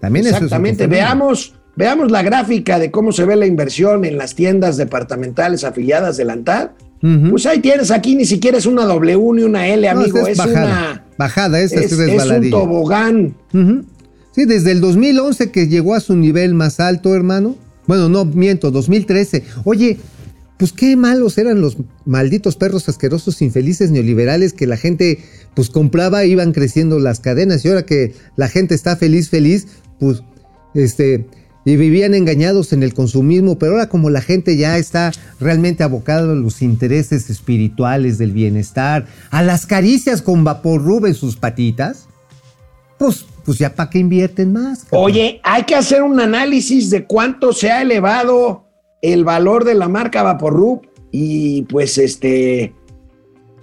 También eso es Exactamente. Veamos, veamos la gráfica de cómo se ve la inversión en las tiendas departamentales afiliadas de la ANTAD. Pues ahí tienes, aquí ni siquiera es una W ni una L, No, amigo, es, bajada. una. Bajada, esta es, es un tobogán. Sí, desde el 2011 que llegó a su nivel más alto, hermano. Bueno, no miento, 2013. Oye, pues qué malos eran los malditos perros asquerosos, infelices, neoliberales que la gente pues compraba, iban creciendo las cadenas y ahora que la gente está feliz, feliz, pues este y vivían engañados en el consumismo, pero ahora como la gente ya está realmente abocada a los intereses espirituales del bienestar, a las caricias con vapor en sus patitas, pues, pues ya para qué invierten más. Oye, hay que hacer un análisis de cuánto se ha elevado el valor de la marca Vaporrup y pues este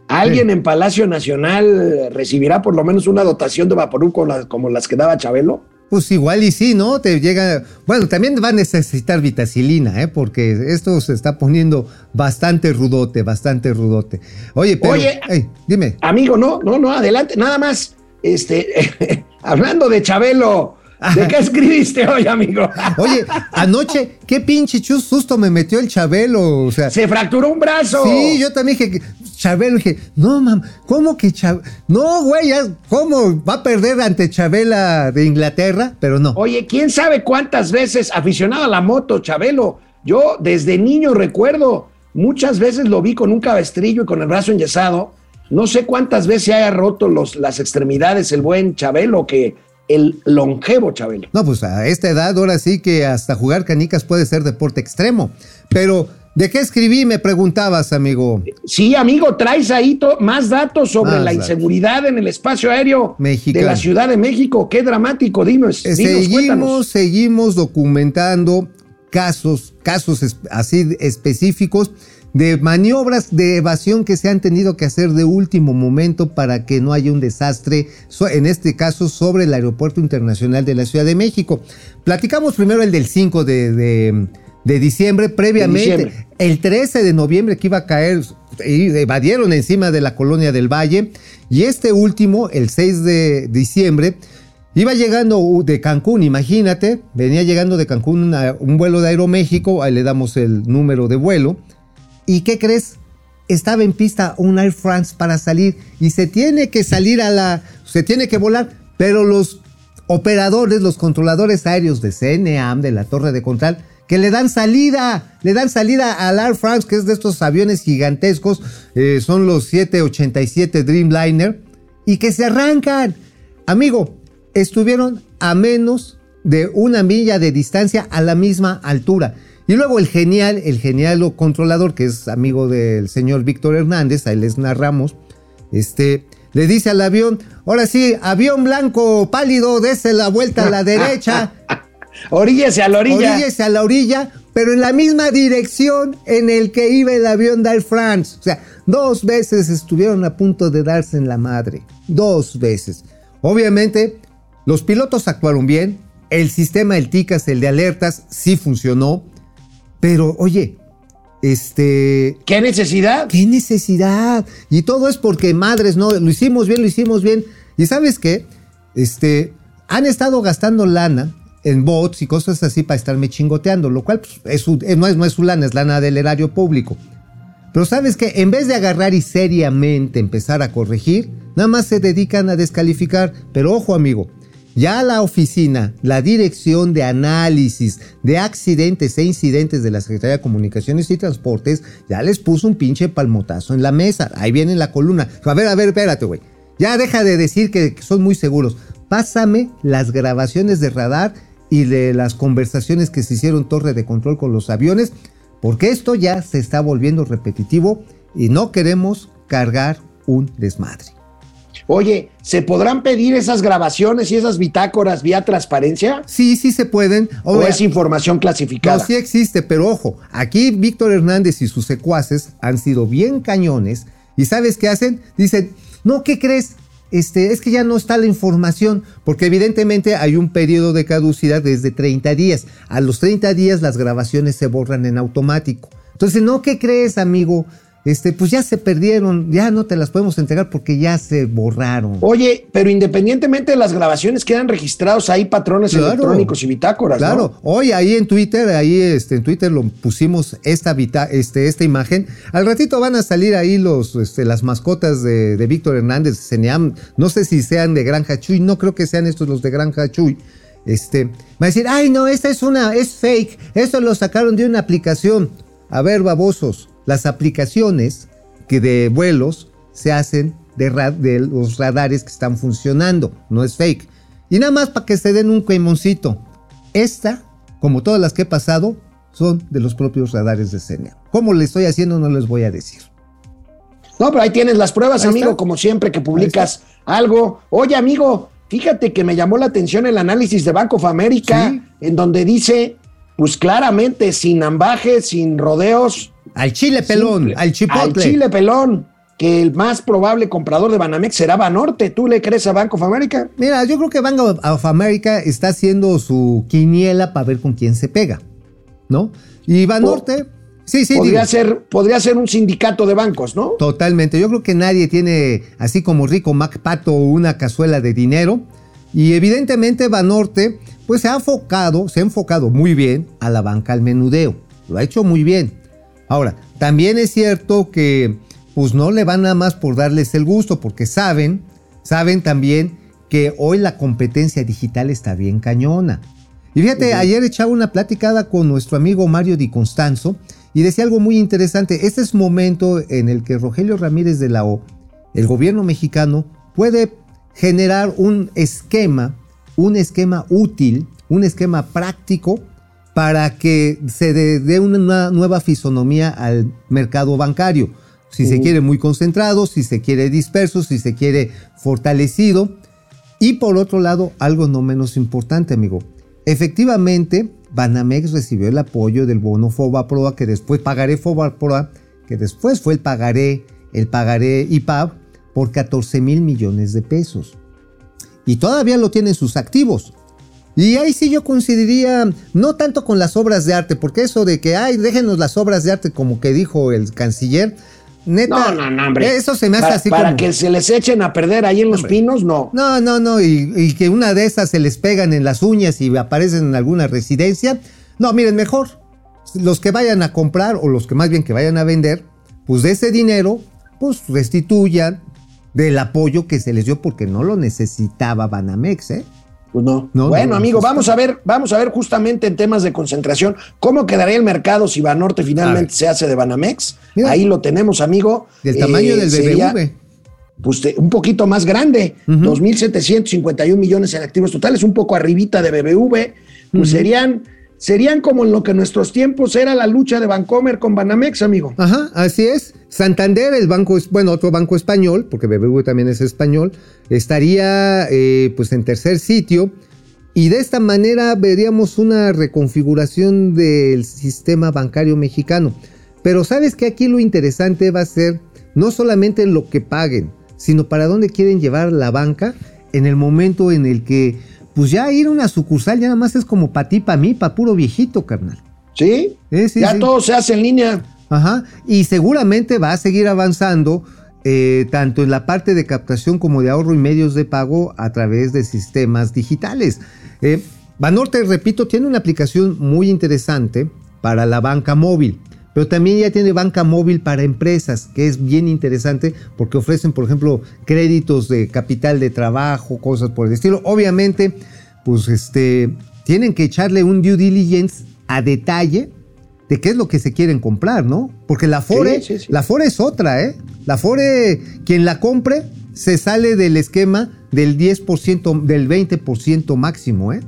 alguien Sí. en Palacio Nacional recibirá por lo menos una dotación de Vaporrup con las- como las que daba Chabelo. Pues igual y sí, ¿no? Te llega. Bueno, también va a necesitar vitacilina, ¿eh? Porque esto se está poniendo bastante rudote, bastante rudote. Oye, pero. Oye. dime. Amigo, no, no, no, adelante, nada más. Este, hablando de Chabelo, ¿de qué escribiste hoy, amigo? Oye, anoche, qué pinche chus susto me metió el Chabelo. O sea. Se fracturó un brazo. Sí, yo también dije, Chabelo, dije, no, mam, ¿cómo que Chabelo? No, güey, ¿cómo va a perder ante Chabela de Inglaterra? Pero no. Oye, quién sabe cuántas veces aficionado a la moto, Chabelo. Yo desde niño recuerdo, muchas veces lo vi con un cabestrillo y con el brazo enyesado. No sé cuántas veces haya roto los, las extremidades el buen Chabelo, que el longevo Chabelo. No, pues a esta edad ahora sí que hasta jugar canicas puede ser deporte extremo. Pero, ¿de qué escribí? Me preguntabas, amigo. Sí, amigo, traes ahí más datos sobre Más la datos. inseguridad en el espacio aéreo Mexicano. de la Ciudad de México. Qué dramático, dinos. Eh, dinos, seguimos, cuéntanos. seguimos documentando casos, casos así específicos de maniobras de evasión que se han tenido que hacer de último momento para que no haya un desastre, en este caso sobre el Aeropuerto Internacional de la Ciudad de México. Platicamos primero el del 5 de, de- de diciembre, previamente diciembre. el 13 de noviembre que iba a caer, evadieron encima de la colonia del Valle, y este último, el 6 de diciembre, Iba llegando de Cancún, imagínate, venía llegando de Cancún una- un vuelo de Aeroméxico, ahí le damos el número de vuelo. ¿Y qué crees? Estaba en pista un Air France para salir y se tiene que salir a la, se tiene que volar, pero los operadores, los controladores aéreos de CNAM, de la torre de control, que le dan salida, le dan salida al Air France, que es de estos aviones gigantescos, eh, son los 787 Dreamliner, y que se arrancan. Amigo, estuvieron a menos de una milla de distancia a la misma altura. Y luego el genial, el genial controlador, que es amigo del señor Víctor Hernández, ahí les narramos, este, le dice al avión, ahora sí, avión blanco pálido, dese la vuelta a la derecha, Oríllese a la orilla. oríllese a la orilla, pero en la misma dirección en el que iba el avión de Air France. O sea, dos veces estuvieron a punto de darse en la madre. Dos veces. Obviamente, los pilotos actuaron bien. El sistema, el TICAS, el de alertas, sí funcionó. Pero, oye, este. ¿Qué necesidad? ¿Qué necesidad? Y todo es porque madres, no, lo hicimos bien, lo hicimos bien. Y sabes qué? Este, han estado gastando lana en bots y cosas así para estarme chingoteando, lo cual pues, es su- eh, no, es, no es su lana, es lana del erario público. Pero sabes que en vez de agarrar y seriamente empezar a corregir, nada más se dedican a descalificar. Pero ojo amigo, ya la oficina, la dirección de análisis de accidentes e incidentes de la Secretaría de Comunicaciones y Transportes, ya les puso un pinche palmotazo en la mesa. Ahí viene la columna. A ver, a ver, espérate, güey. Ya deja de decir que son muy seguros. Pásame las grabaciones de radar y de las conversaciones que se hicieron torre de control con los aviones, porque esto ya se está volviendo repetitivo y no queremos cargar un desmadre. Oye, ¿se podrán pedir esas grabaciones y esas bitácoras vía transparencia? Sí, sí se pueden. ¿O es información clasificada? No, sí existe, pero ojo, aquí Víctor Hernández y sus secuaces han sido bien cañones y ¿sabes qué hacen? Dicen, no, ¿qué crees? Este, es que ya no está la información, porque evidentemente hay un periodo de caducidad desde 30 días. A los 30 días las grabaciones se borran en automático. Entonces, no, ¿qué crees, amigo? Este, pues ya se perdieron, ya no te las podemos entregar porque ya se borraron. Oye, pero independientemente de las grabaciones quedan registrados ahí patrones Claro. electrónicos y bitácoras, Claro, ¿no? hoy ahí en Twitter, ahí este, en Twitter lo pusimos esta, vita- este, esta imagen. Al ratito van a salir ahí los, este, las mascotas de, de Víctor Hernández, Ceneam. No sé si sean de Granja Chuy, no creo que sean estos los de Granja Chuy. Este, va a decir, ay no, esta es una, es fake, esto lo sacaron de una aplicación. A ver, babosos, las aplicaciones que de vuelos se hacen de, los radares que están funcionando, no es fake. Y nada más para que se den un queimoncito. Esta, como todas las que he pasado, son de los propios radares de CENEA. ¿Cómo le estoy haciendo? No les voy a decir. No, pero ahí tienes las pruebas, Ahí amigo, está. como siempre que publicas algo. Oye, amigo, fíjate que me llamó la atención el análisis de Bank of America, Sí. en donde dice, pues claramente, sin ambajes, sin rodeos. Al chile pelón, simple, al chipotle. Al chile pelón, que el más probable comprador de Banamex será Banorte. ¿Tú le crees a Bank of America? Mira, yo creo que Bank of America está haciendo su quiniela para ver con quién se pega, ¿no? Y Banorte, sí, sí, podría, digo, ser, podría ser un sindicato de bancos, ¿no? Totalmente. Yo creo que nadie tiene, así como Rico Macpato, una cazuela de dinero. Y evidentemente Banorte, pues se ha enfocado, se ha enfocado muy bien a la banca al menudeo. Lo ha hecho muy bien. Ahora, también es cierto que, pues no le van nada más por darles el gusto, porque saben, saben también que hoy la competencia digital está bien cañona. Y fíjate, ayer echaba una platicada con nuestro amigo Mario Di Constanzo y decía algo muy interesante. Este es momento en el que Rogelio Ramírez de la O, el gobierno mexicano, puede generar un esquema, un esquema útil, un esquema práctico para que se dé dé una nueva fisonomía al mercado bancario. Si se quiere muy concentrado, si se quiere disperso, si se quiere fortalecido. Y por otro lado, algo no menos importante, amigo. Efectivamente, Banamex recibió el apoyo del bono Fobaproa, que después pagaré Fobaproa, que después fue el pagaré, el pagaré IPAB, por 14 mil millones de pesos. Y todavía lo tienen sus activos. Y ahí sí yo consideraría, no tanto con las obras de arte, porque eso de que, ay, déjenos las obras de arte, como que dijo el canciller, neta, No, no, no, hombre. eso se me hace para, así para como... que se les echen a perder ahí en los pinos, no. No, no, no, y, y que una de esas se les pegan en las uñas y aparecen en alguna residencia. No, miren, mejor los que vayan a comprar o los que más bien que vayan a vender, pues de ese dinero, pues restituyan del apoyo que se les dio porque no lo necesitaba Banamex, ¿eh? Pues no. No, bueno, no, amigo, vamos a ver, vamos a ver justamente en temas de concentración cómo quedaría el mercado si Banorte finalmente se hace de Banamex. Mira. Ahí lo tenemos, amigo. Del tamaño Eh, del BBV. Pues un poquito más grande, 2.751 millones en activos totales, un poco arribita de BBV. Pues serían, serían como en lo que en nuestros tiempos era la lucha de Bancomer con Banamex, amigo. Ajá, así es. Santander, el banco, bueno, otro banco español, porque BBV también es español, estaría eh, pues en tercer sitio. Y de esta manera veríamos una reconfiguración del sistema bancario mexicano. Pero sabes que aquí lo interesante va a ser no solamente lo que paguen, sino para dónde quieren llevar la banca en el momento en el que, pues ya ir a una sucursal ya nada más es como para ti, para mí, para puro viejito, carnal. ¿Sí? Eh, sí, ya sí. todo se hace en línea. Ajá. Y seguramente va a seguir avanzando eh, tanto en la parte de captación como de ahorro y medios de pago a través de sistemas digitales. Eh, Banorte, repito, tiene una aplicación muy interesante para la banca móvil. Pero también ya tiene banca móvil para empresas, que es bien interesante porque ofrecen, por ejemplo, créditos de capital de trabajo, cosas por el estilo. Obviamente, pues este, tienen que echarle un due diligence a detalle de qué es lo que se quieren comprar, ¿no? Porque la Fore, Sí, sí, sí. la Fore es otra, ¿eh? La Fore, quien la compre, se sale del esquema del 10%, del 20% máximo, ¿eh?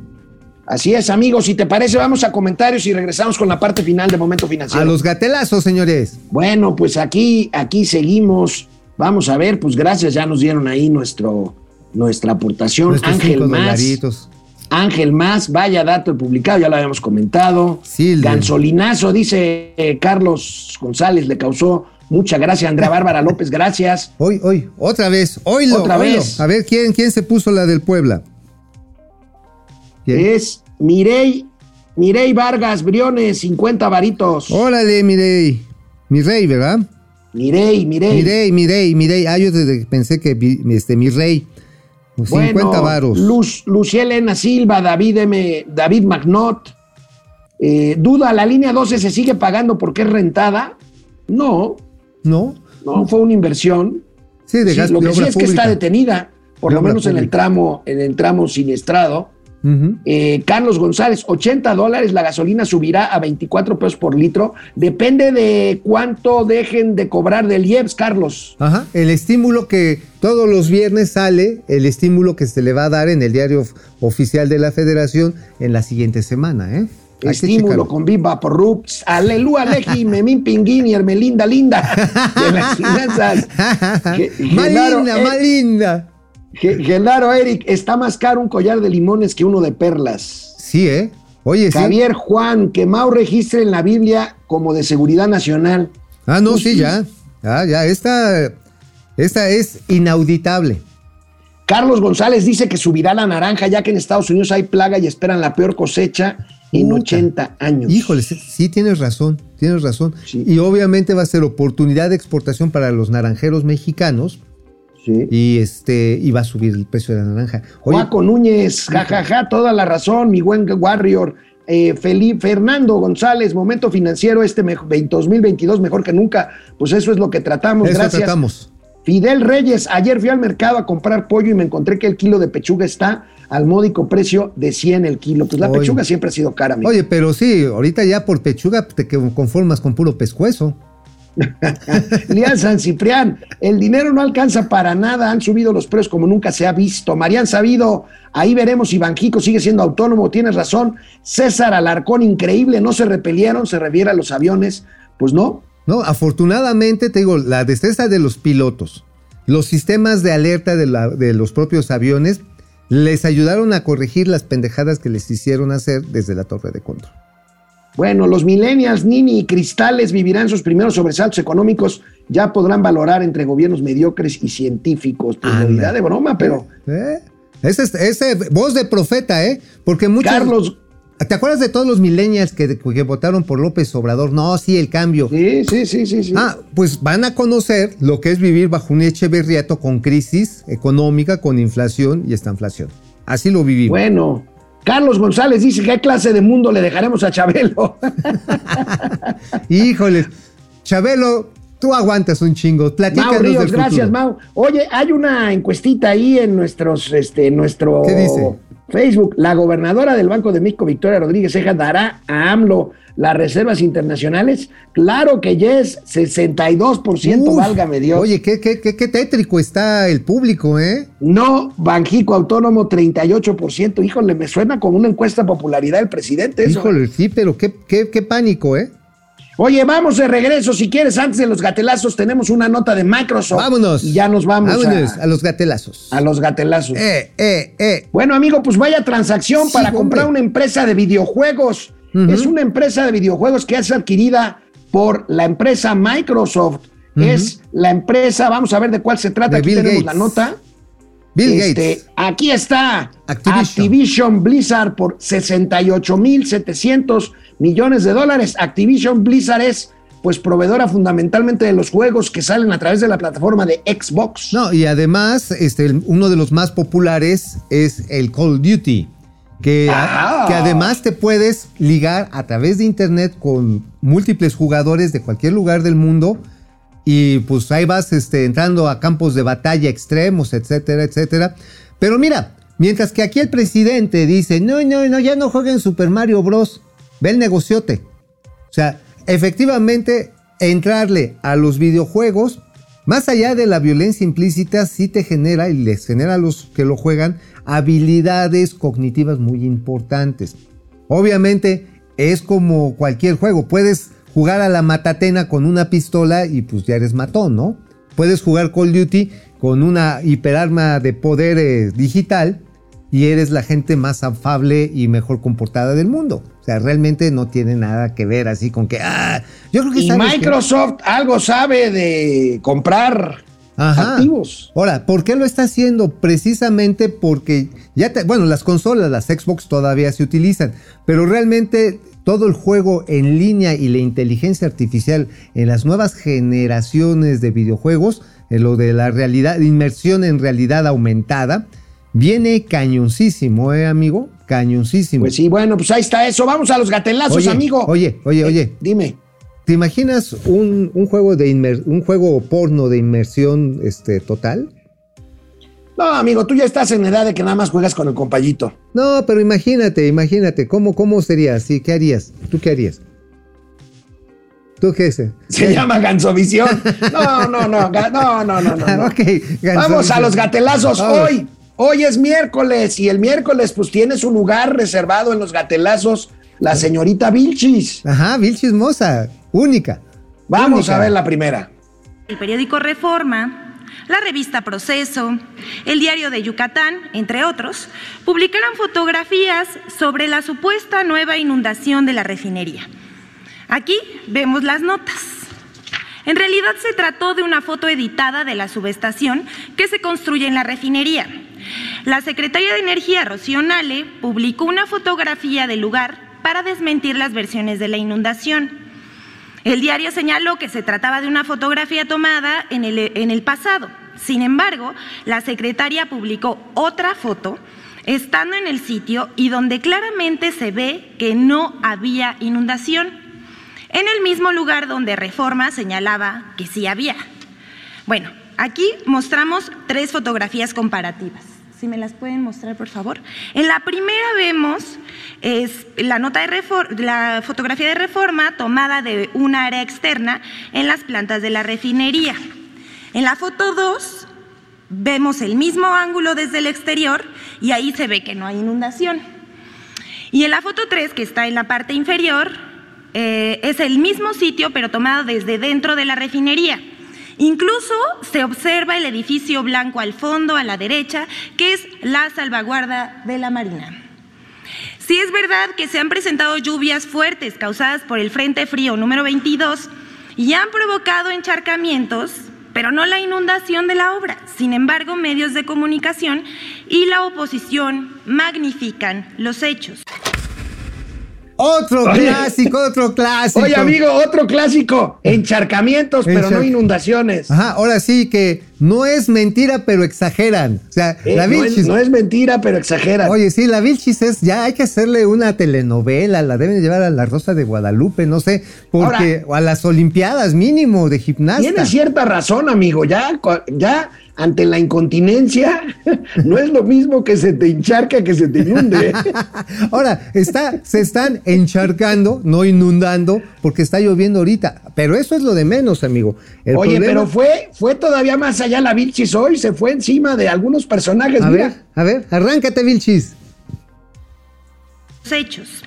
Así es, amigos. Si te parece, vamos a comentarios y regresamos con la parte final de Momento Financiero. A los gatelazos, señores. Bueno, pues aquí, aquí seguimos. Vamos a ver, pues gracias, ya nos dieron ahí nuestro, nuestra aportación. Nuestros Ángel cinco Más. dolaritos. Ángel Más, vaya dato publicado, ya lo habíamos comentado. Sí, Gansolinazo, dice eh, Carlos González, le causó mucha gracia. Andrea Bárbara López, gracias. Hoy, hoy, otra vez, hoy Otra vez. A ver, ¿quién, ¿quién se puso la del Puebla? Es Mirey, Mirey Vargas Briones, 50 varitos. Órale, Mirey. Mirey, ¿verdad? Mirey, Mirey. Mirey, Mirey, Mirey. Ah, yo pensé que este, Mirey. 50 bueno, varos. Luz, Lucía Silva, David M, David Magnot. Eh, duda, ¿la línea 12 se sigue pagando porque es rentada? No. No. No, fue una inversión. Sí, de sí, gasto Lo que sí es que está detenida, por lo menos en el tramo, en el tramo siniestrado. Eh, Carlos González, 80 dólares, la gasolina subirá a 24 pesos por litro. Depende de cuánto dejen de cobrar del IEPS, Carlos. Ajá, el estímulo que todos los viernes sale, el estímulo que se le va a dar en el diario of- oficial de la federación en la siguiente semana, ¿eh? Hay Estímulo con Viva por Rups, Aleluya, Leji, Memín Pinguín y Hermelinda Linda de las finanzas. Ge- más Genaro, Eric, está más caro un collar de limones que uno de perlas. Sí, ¿eh? Oye, sí. Javier Juan, que Mau registre en la Biblia como de seguridad nacional. Ah, no, Pues sí, ya. Ya, ya, esta, esta es inauditable. Carlos González dice que subirá la naranja ya que en Estados Unidos hay plaga y esperan la peor cosecha en Puta. 80 años. Híjole, sí, sí, tienes razón, tienes razón. Sí. Y obviamente va a ser oportunidad de exportación para los naranjeros mexicanos Sí. y este va a subir el precio de la naranja. Juaco Núñez, jajaja, toda la razón, mi buen Warrior. Eh, Felipe, Fernando González, momento financiero este me- 2022 mejor que nunca. Pues eso es lo que tratamos. eso Gracias. tratamos. Fidel Reyes, ayer fui al mercado a comprar pollo y me encontré que el kilo de pechuga está al módico precio de 100 el kilo. Pues la Oye. pechuga siempre ha sido cara, amigo. Oye, pero sí, ahorita ya por pechuga te conformas con puro pescuezo. Lian San Ciprián, el dinero no alcanza para nada, han subido los precios como nunca se ha visto. Marian Sabido, ahí veremos si Banjico sigue siendo autónomo, tienes razón. César Alarcón, increíble, no se repelieron, se refiere a los aviones. Pues no, No, afortunadamente te digo, la destreza de los pilotos, los sistemas de alerta de, de los propios aviones les ayudaron a corregir las pendejadas que les hicieron hacer desde la torre de control. Bueno, los millennials, Nini y Cristales vivirán sus primeros sobresaltos económicos. Ya podrán valorar entre gobiernos mediocres y científicos. Pues dirá de broma, pero ¿Eh? Ese, es- ese voz de profeta, ¿eh? Porque muchos... Carlos. ¿Te acuerdas de todos los millennials que, que votaron por López Obrador? No, sí, el cambio. Sí, sí, sí, sí. sí. Ah, pues van a conocer lo que es vivir bajo un Echeverriato con crisis económica, con inflación y esta inflación. Así lo vivimos. Bueno, Carlos González dice: ¿Qué clase de mundo le dejaremos a Chabelo? Híjole, Chabelo, tú aguantas un chingo. Platícanos Mau Ríos, del gracias. Mau. Oye, hay una encuestita ahí en nuestros, este, en nuestro ¿Qué dice? Facebook. La gobernadora del Banco de México, Victoria Rodríguez Ceja, dará a AMLO las reservas internacionales. Claro que yes, 62%, Uf, válgame Dios. Oye, qué, qué, qué, qué tétrico está el público, ¿eh? No, Banjico Autónomo, 38%. Híjole, me suena como una encuesta de popularidad del presidente. Eso. Híjole, sí, pero qué, qué, qué pánico, ¿eh? Oye, vamos de regreso. Si quieres, antes de los gatelazos, tenemos una nota de Microsoft. Vámonos. Y ya nos vamos Vámonos a, a, los gatelazos. a los gatelazos. Eh, eh, eh. Bueno, amigo, pues vaya transacción Sí, para hombre. comprar una empresa de videojuegos. Es una empresa de videojuegos que es adquirida por la empresa Microsoft. Es la empresa, vamos a ver de cuál se trata. De Aquí Bill tenemos Gates. la nota. Bill Este, Gates. Aquí está. Activision. Activision. Blizzard por 68.700 millones de dólares. Activision Blizzard es pues proveedora fundamentalmente de los juegos que salen a través de la plataforma de Xbox. No, y además, este, uno de los más populares es el Call of Duty. Que, Ah. que además te puedes ligar a través de internet con múltiples jugadores de cualquier lugar del mundo. Y pues ahí vas este, entrando a campos de batalla extremos, etcétera, etcétera. Pero mira, mientras que aquí el presidente dice, no, no, no, ya no jueguen Super Mario Bros. Ve el negociote. O sea, efectivamente, entrarle a los videojuegos, más allá de la violencia implícita, sí te genera y les genera a los que lo juegan habilidades cognitivas muy importantes. Obviamente, es como cualquier juego. Puedes jugar a la matatena con una pistola y pues ya eres matón, ¿no? Puedes jugar Call of Duty con una hiperarma de poder eh, digital y eres la gente más afable y mejor comportada del mundo. O sea, realmente no tiene nada que ver así con que, ah, yo creo que Y que- Microsoft algo sabe de comprar Ajá. activos. Ahora, ¿por qué lo está haciendo? Precisamente porque ya, te- bueno, las consolas, las Xbox todavía se utilizan, pero realmente todo el juego en línea y la inteligencia artificial en las nuevas generaciones de videojuegos, en lo de la realidad, inmersión en realidad aumentada, viene cañoncísimo, ¿eh, amigo? Cañoncísimo. Pues sí, bueno, pues ahí está eso. Vamos a los gatelazos, Oye, amigo. oye, oye, Eh, oye. Dime. ¿Te imaginas un, un juego de inmer- un juego porno de inmersión este, total? No, amigo, tú ya estás en edad de que nada más juegas con el compayito. No, pero imagínate, imagínate, ¿cómo, cómo sería así? ¿Qué harías? ¿Tú qué harías? ¿Tú qué es? Se llama Gansovisión. No, no, no, no, no, no. no. ok, Gansovisión. Vamos a los gatelazos Vamos. hoy. Hoy es miércoles y el miércoles pues tiene su lugar reservado en los gatelazos la señorita Vilchis. Ajá, Bill Chismosa, única. Vamos única. a ver la primera. el periódico Reforma, la revista Proceso, el diario de Yucatán, entre otros, publicaron fotografías sobre la supuesta nueva inundación de la refinería. Aquí vemos las notas. En realidad se trató de una foto editada de la subestación que se construye en la refinería. La secretaria de Energía, Rocío Nale, publicó una fotografía del lugar para desmentir las versiones de la inundación. El diario señaló que se trataba de una fotografía tomada en el, en el pasado. Sin embargo, la secretaria publicó otra foto estando en el sitio y donde claramente se ve que no había inundación, en el mismo lugar donde Reforma señalaba que sí había. Bueno, aquí mostramos tres fotografías comparativas. Si me las pueden mostrar, por favor. En la primera vemos la nota de la fotografía de reforma tomada de un área externa en las plantas de la refinería. En la foto 2 vemos el mismo ángulo desde el exterior y ahí se ve que no hay inundación. Y en la foto 3, que está en la parte inferior, eh, es el mismo sitio, pero tomado desde dentro de la refinería. Incluso se observa el edificio blanco al fondo, a la derecha, que es la salvaguarda de la Marina. Sí es verdad que se han presentado lluvias fuertes causadas por el Frente Frío número 22 y han provocado encharcamientos, pero no la inundación de la obra. Sin embargo, medios de comunicación y la oposición magnifican los hechos. Otro Oye. clásico, otro clásico. Oye, amigo, otro clásico. Encharcamientos, pero no inundaciones. Ajá, ahora sí que no es mentira, pero exageran. O sea, Eh, la no, es, Vilchis. no es mentira, pero exagera. Oye, sí, la Vilchis es, ya hay que hacerle una telenovela, la deben llevar a la Rosa de Guadalupe, no sé, porque o a las Olimpiadas mínimo de gimnasta. Tiene cierta razón, amigo. Ya, ya ante la incontinencia, no es lo mismo que se te encharca que se te inunde. Ahora, está, se están encharcando, no inundando, porque está lloviendo ahorita. Pero eso es lo de menos, amigo. El Oye, problema- pero fue, fue todavía más allá la Vilchis hoy, se fue encima de algunos personajes. A Mira, ver, a ver, arráncate, Vilchis. los hechos.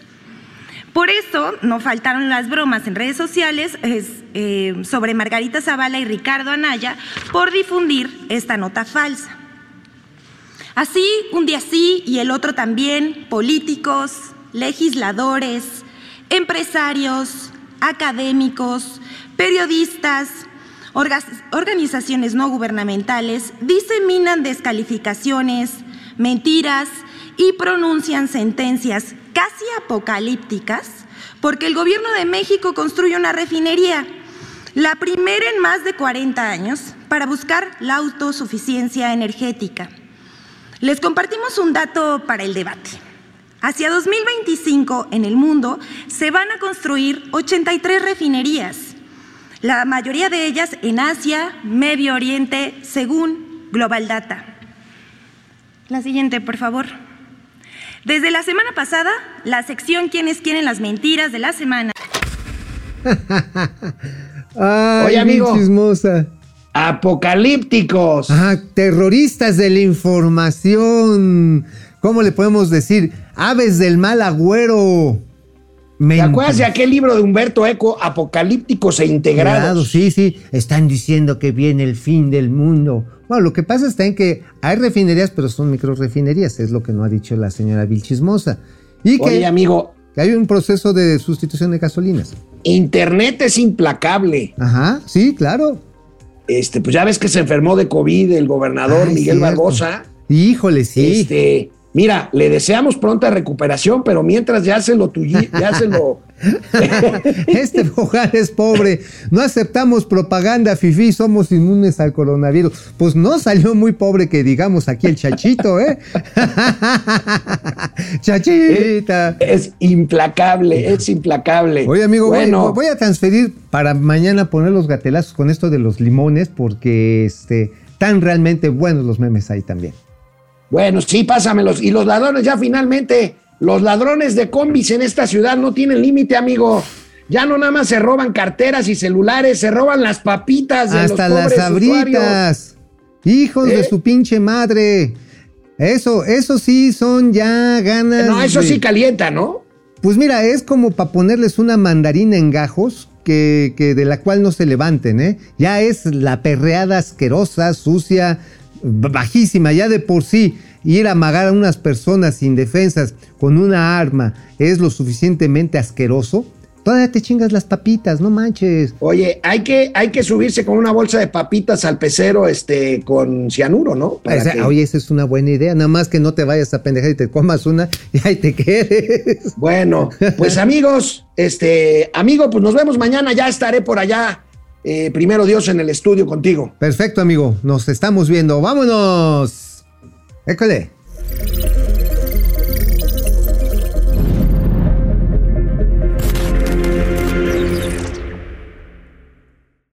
Por eso no faltaron las bromas en redes sociales eh, sobre Margarita Zavala y Ricardo Anaya por difundir esta nota falsa. Así, un día sí y el otro también, políticos, legisladores, empresarios, académicos, periodistas, organizaciones no gubernamentales diseminan descalificaciones, mentiras y pronuncian sentencias casi apocalípticas porque el gobierno de México construye una refinería, la primera en más de 40 años, para buscar la autosuficiencia energética. Les compartimos un dato para el debate. Hacia 2025 en el mundo se van a construir 83 refinerías, la mayoría de ellas en Asia, Medio Oriente, según Global Data. La siguiente, por favor. Desde la semana pasada, la sección Quienes quieren las mentiras de la semana. Ay, Oye, amigo. chismosa. Apocalípticos. Ajá, terroristas de la información. ¿Cómo le podemos decir? Aves del mal agüero. ¿Te acuerdas de aquel libro de Humberto Eco, Apocalípticos e Integrados? Sí, sí, están diciendo que viene el fin del mundo. Bueno, lo que pasa está en que hay refinerías, pero son micro refinerías, es lo que no ha dicho la señora Vilchismosa. Y que, Oye, amigo, que hay un proceso de sustitución de gasolinas. Internet es implacable. Ajá, sí, claro. Este, pues ya ves que se enfermó de COVID el gobernador Ay, Miguel cierto. Barbosa. Híjole, sí. Este, mira, le deseamos pronta recuperación, pero mientras ya se lo tuyi- ya se lo. Este hogar es pobre. No aceptamos propaganda, Fifi. Somos inmunes al coronavirus. Pues no salió muy pobre que digamos aquí el chachito, ¿eh? Chachita. Es implacable, es implacable. Oye, amigo, voy- bueno, voy, a transferir para mañana poner los gatelazos con esto de los limones, porque este, están realmente buenos los memes ahí también. Bueno, sí, pásamelos. Y los ladrones, ya finalmente, los ladrones de combis en esta ciudad no tienen límite, amigo. Ya no nada más se roban carteras y celulares, se roban las papitas de Hasta los las pobres usuarios. sabritas. Hijos de ¿Eh? su pinche madre. Eso, eso sí son ya ganas. No, eso de- sí calienta, ¿no? Pues mira, es como para ponerles una mandarina en gajos que, que de la cual no se levanten, ¿eh? Ya es la perreada asquerosa, sucia, bajísima, ya de por sí. Ir a amagar a unas personas indefensas con una arma es lo suficientemente asqueroso. Todavía te chingas las papitas, no manches. Oye, hay que, hay que subirse con una bolsa de papitas al pecero este, con cianuro, ¿no? Para O sea, que- Oye, esa es una buena idea. Nada más que no te vayas a pendejar y te comas una y ahí te quedes. Bueno, pues amigos, este, amigo, pues nos vemos mañana, ya estaré por allá, eh, primero Dios, en el estudio contigo. Perfecto, amigo. Nos estamos viendo. ¡Vámonos! École.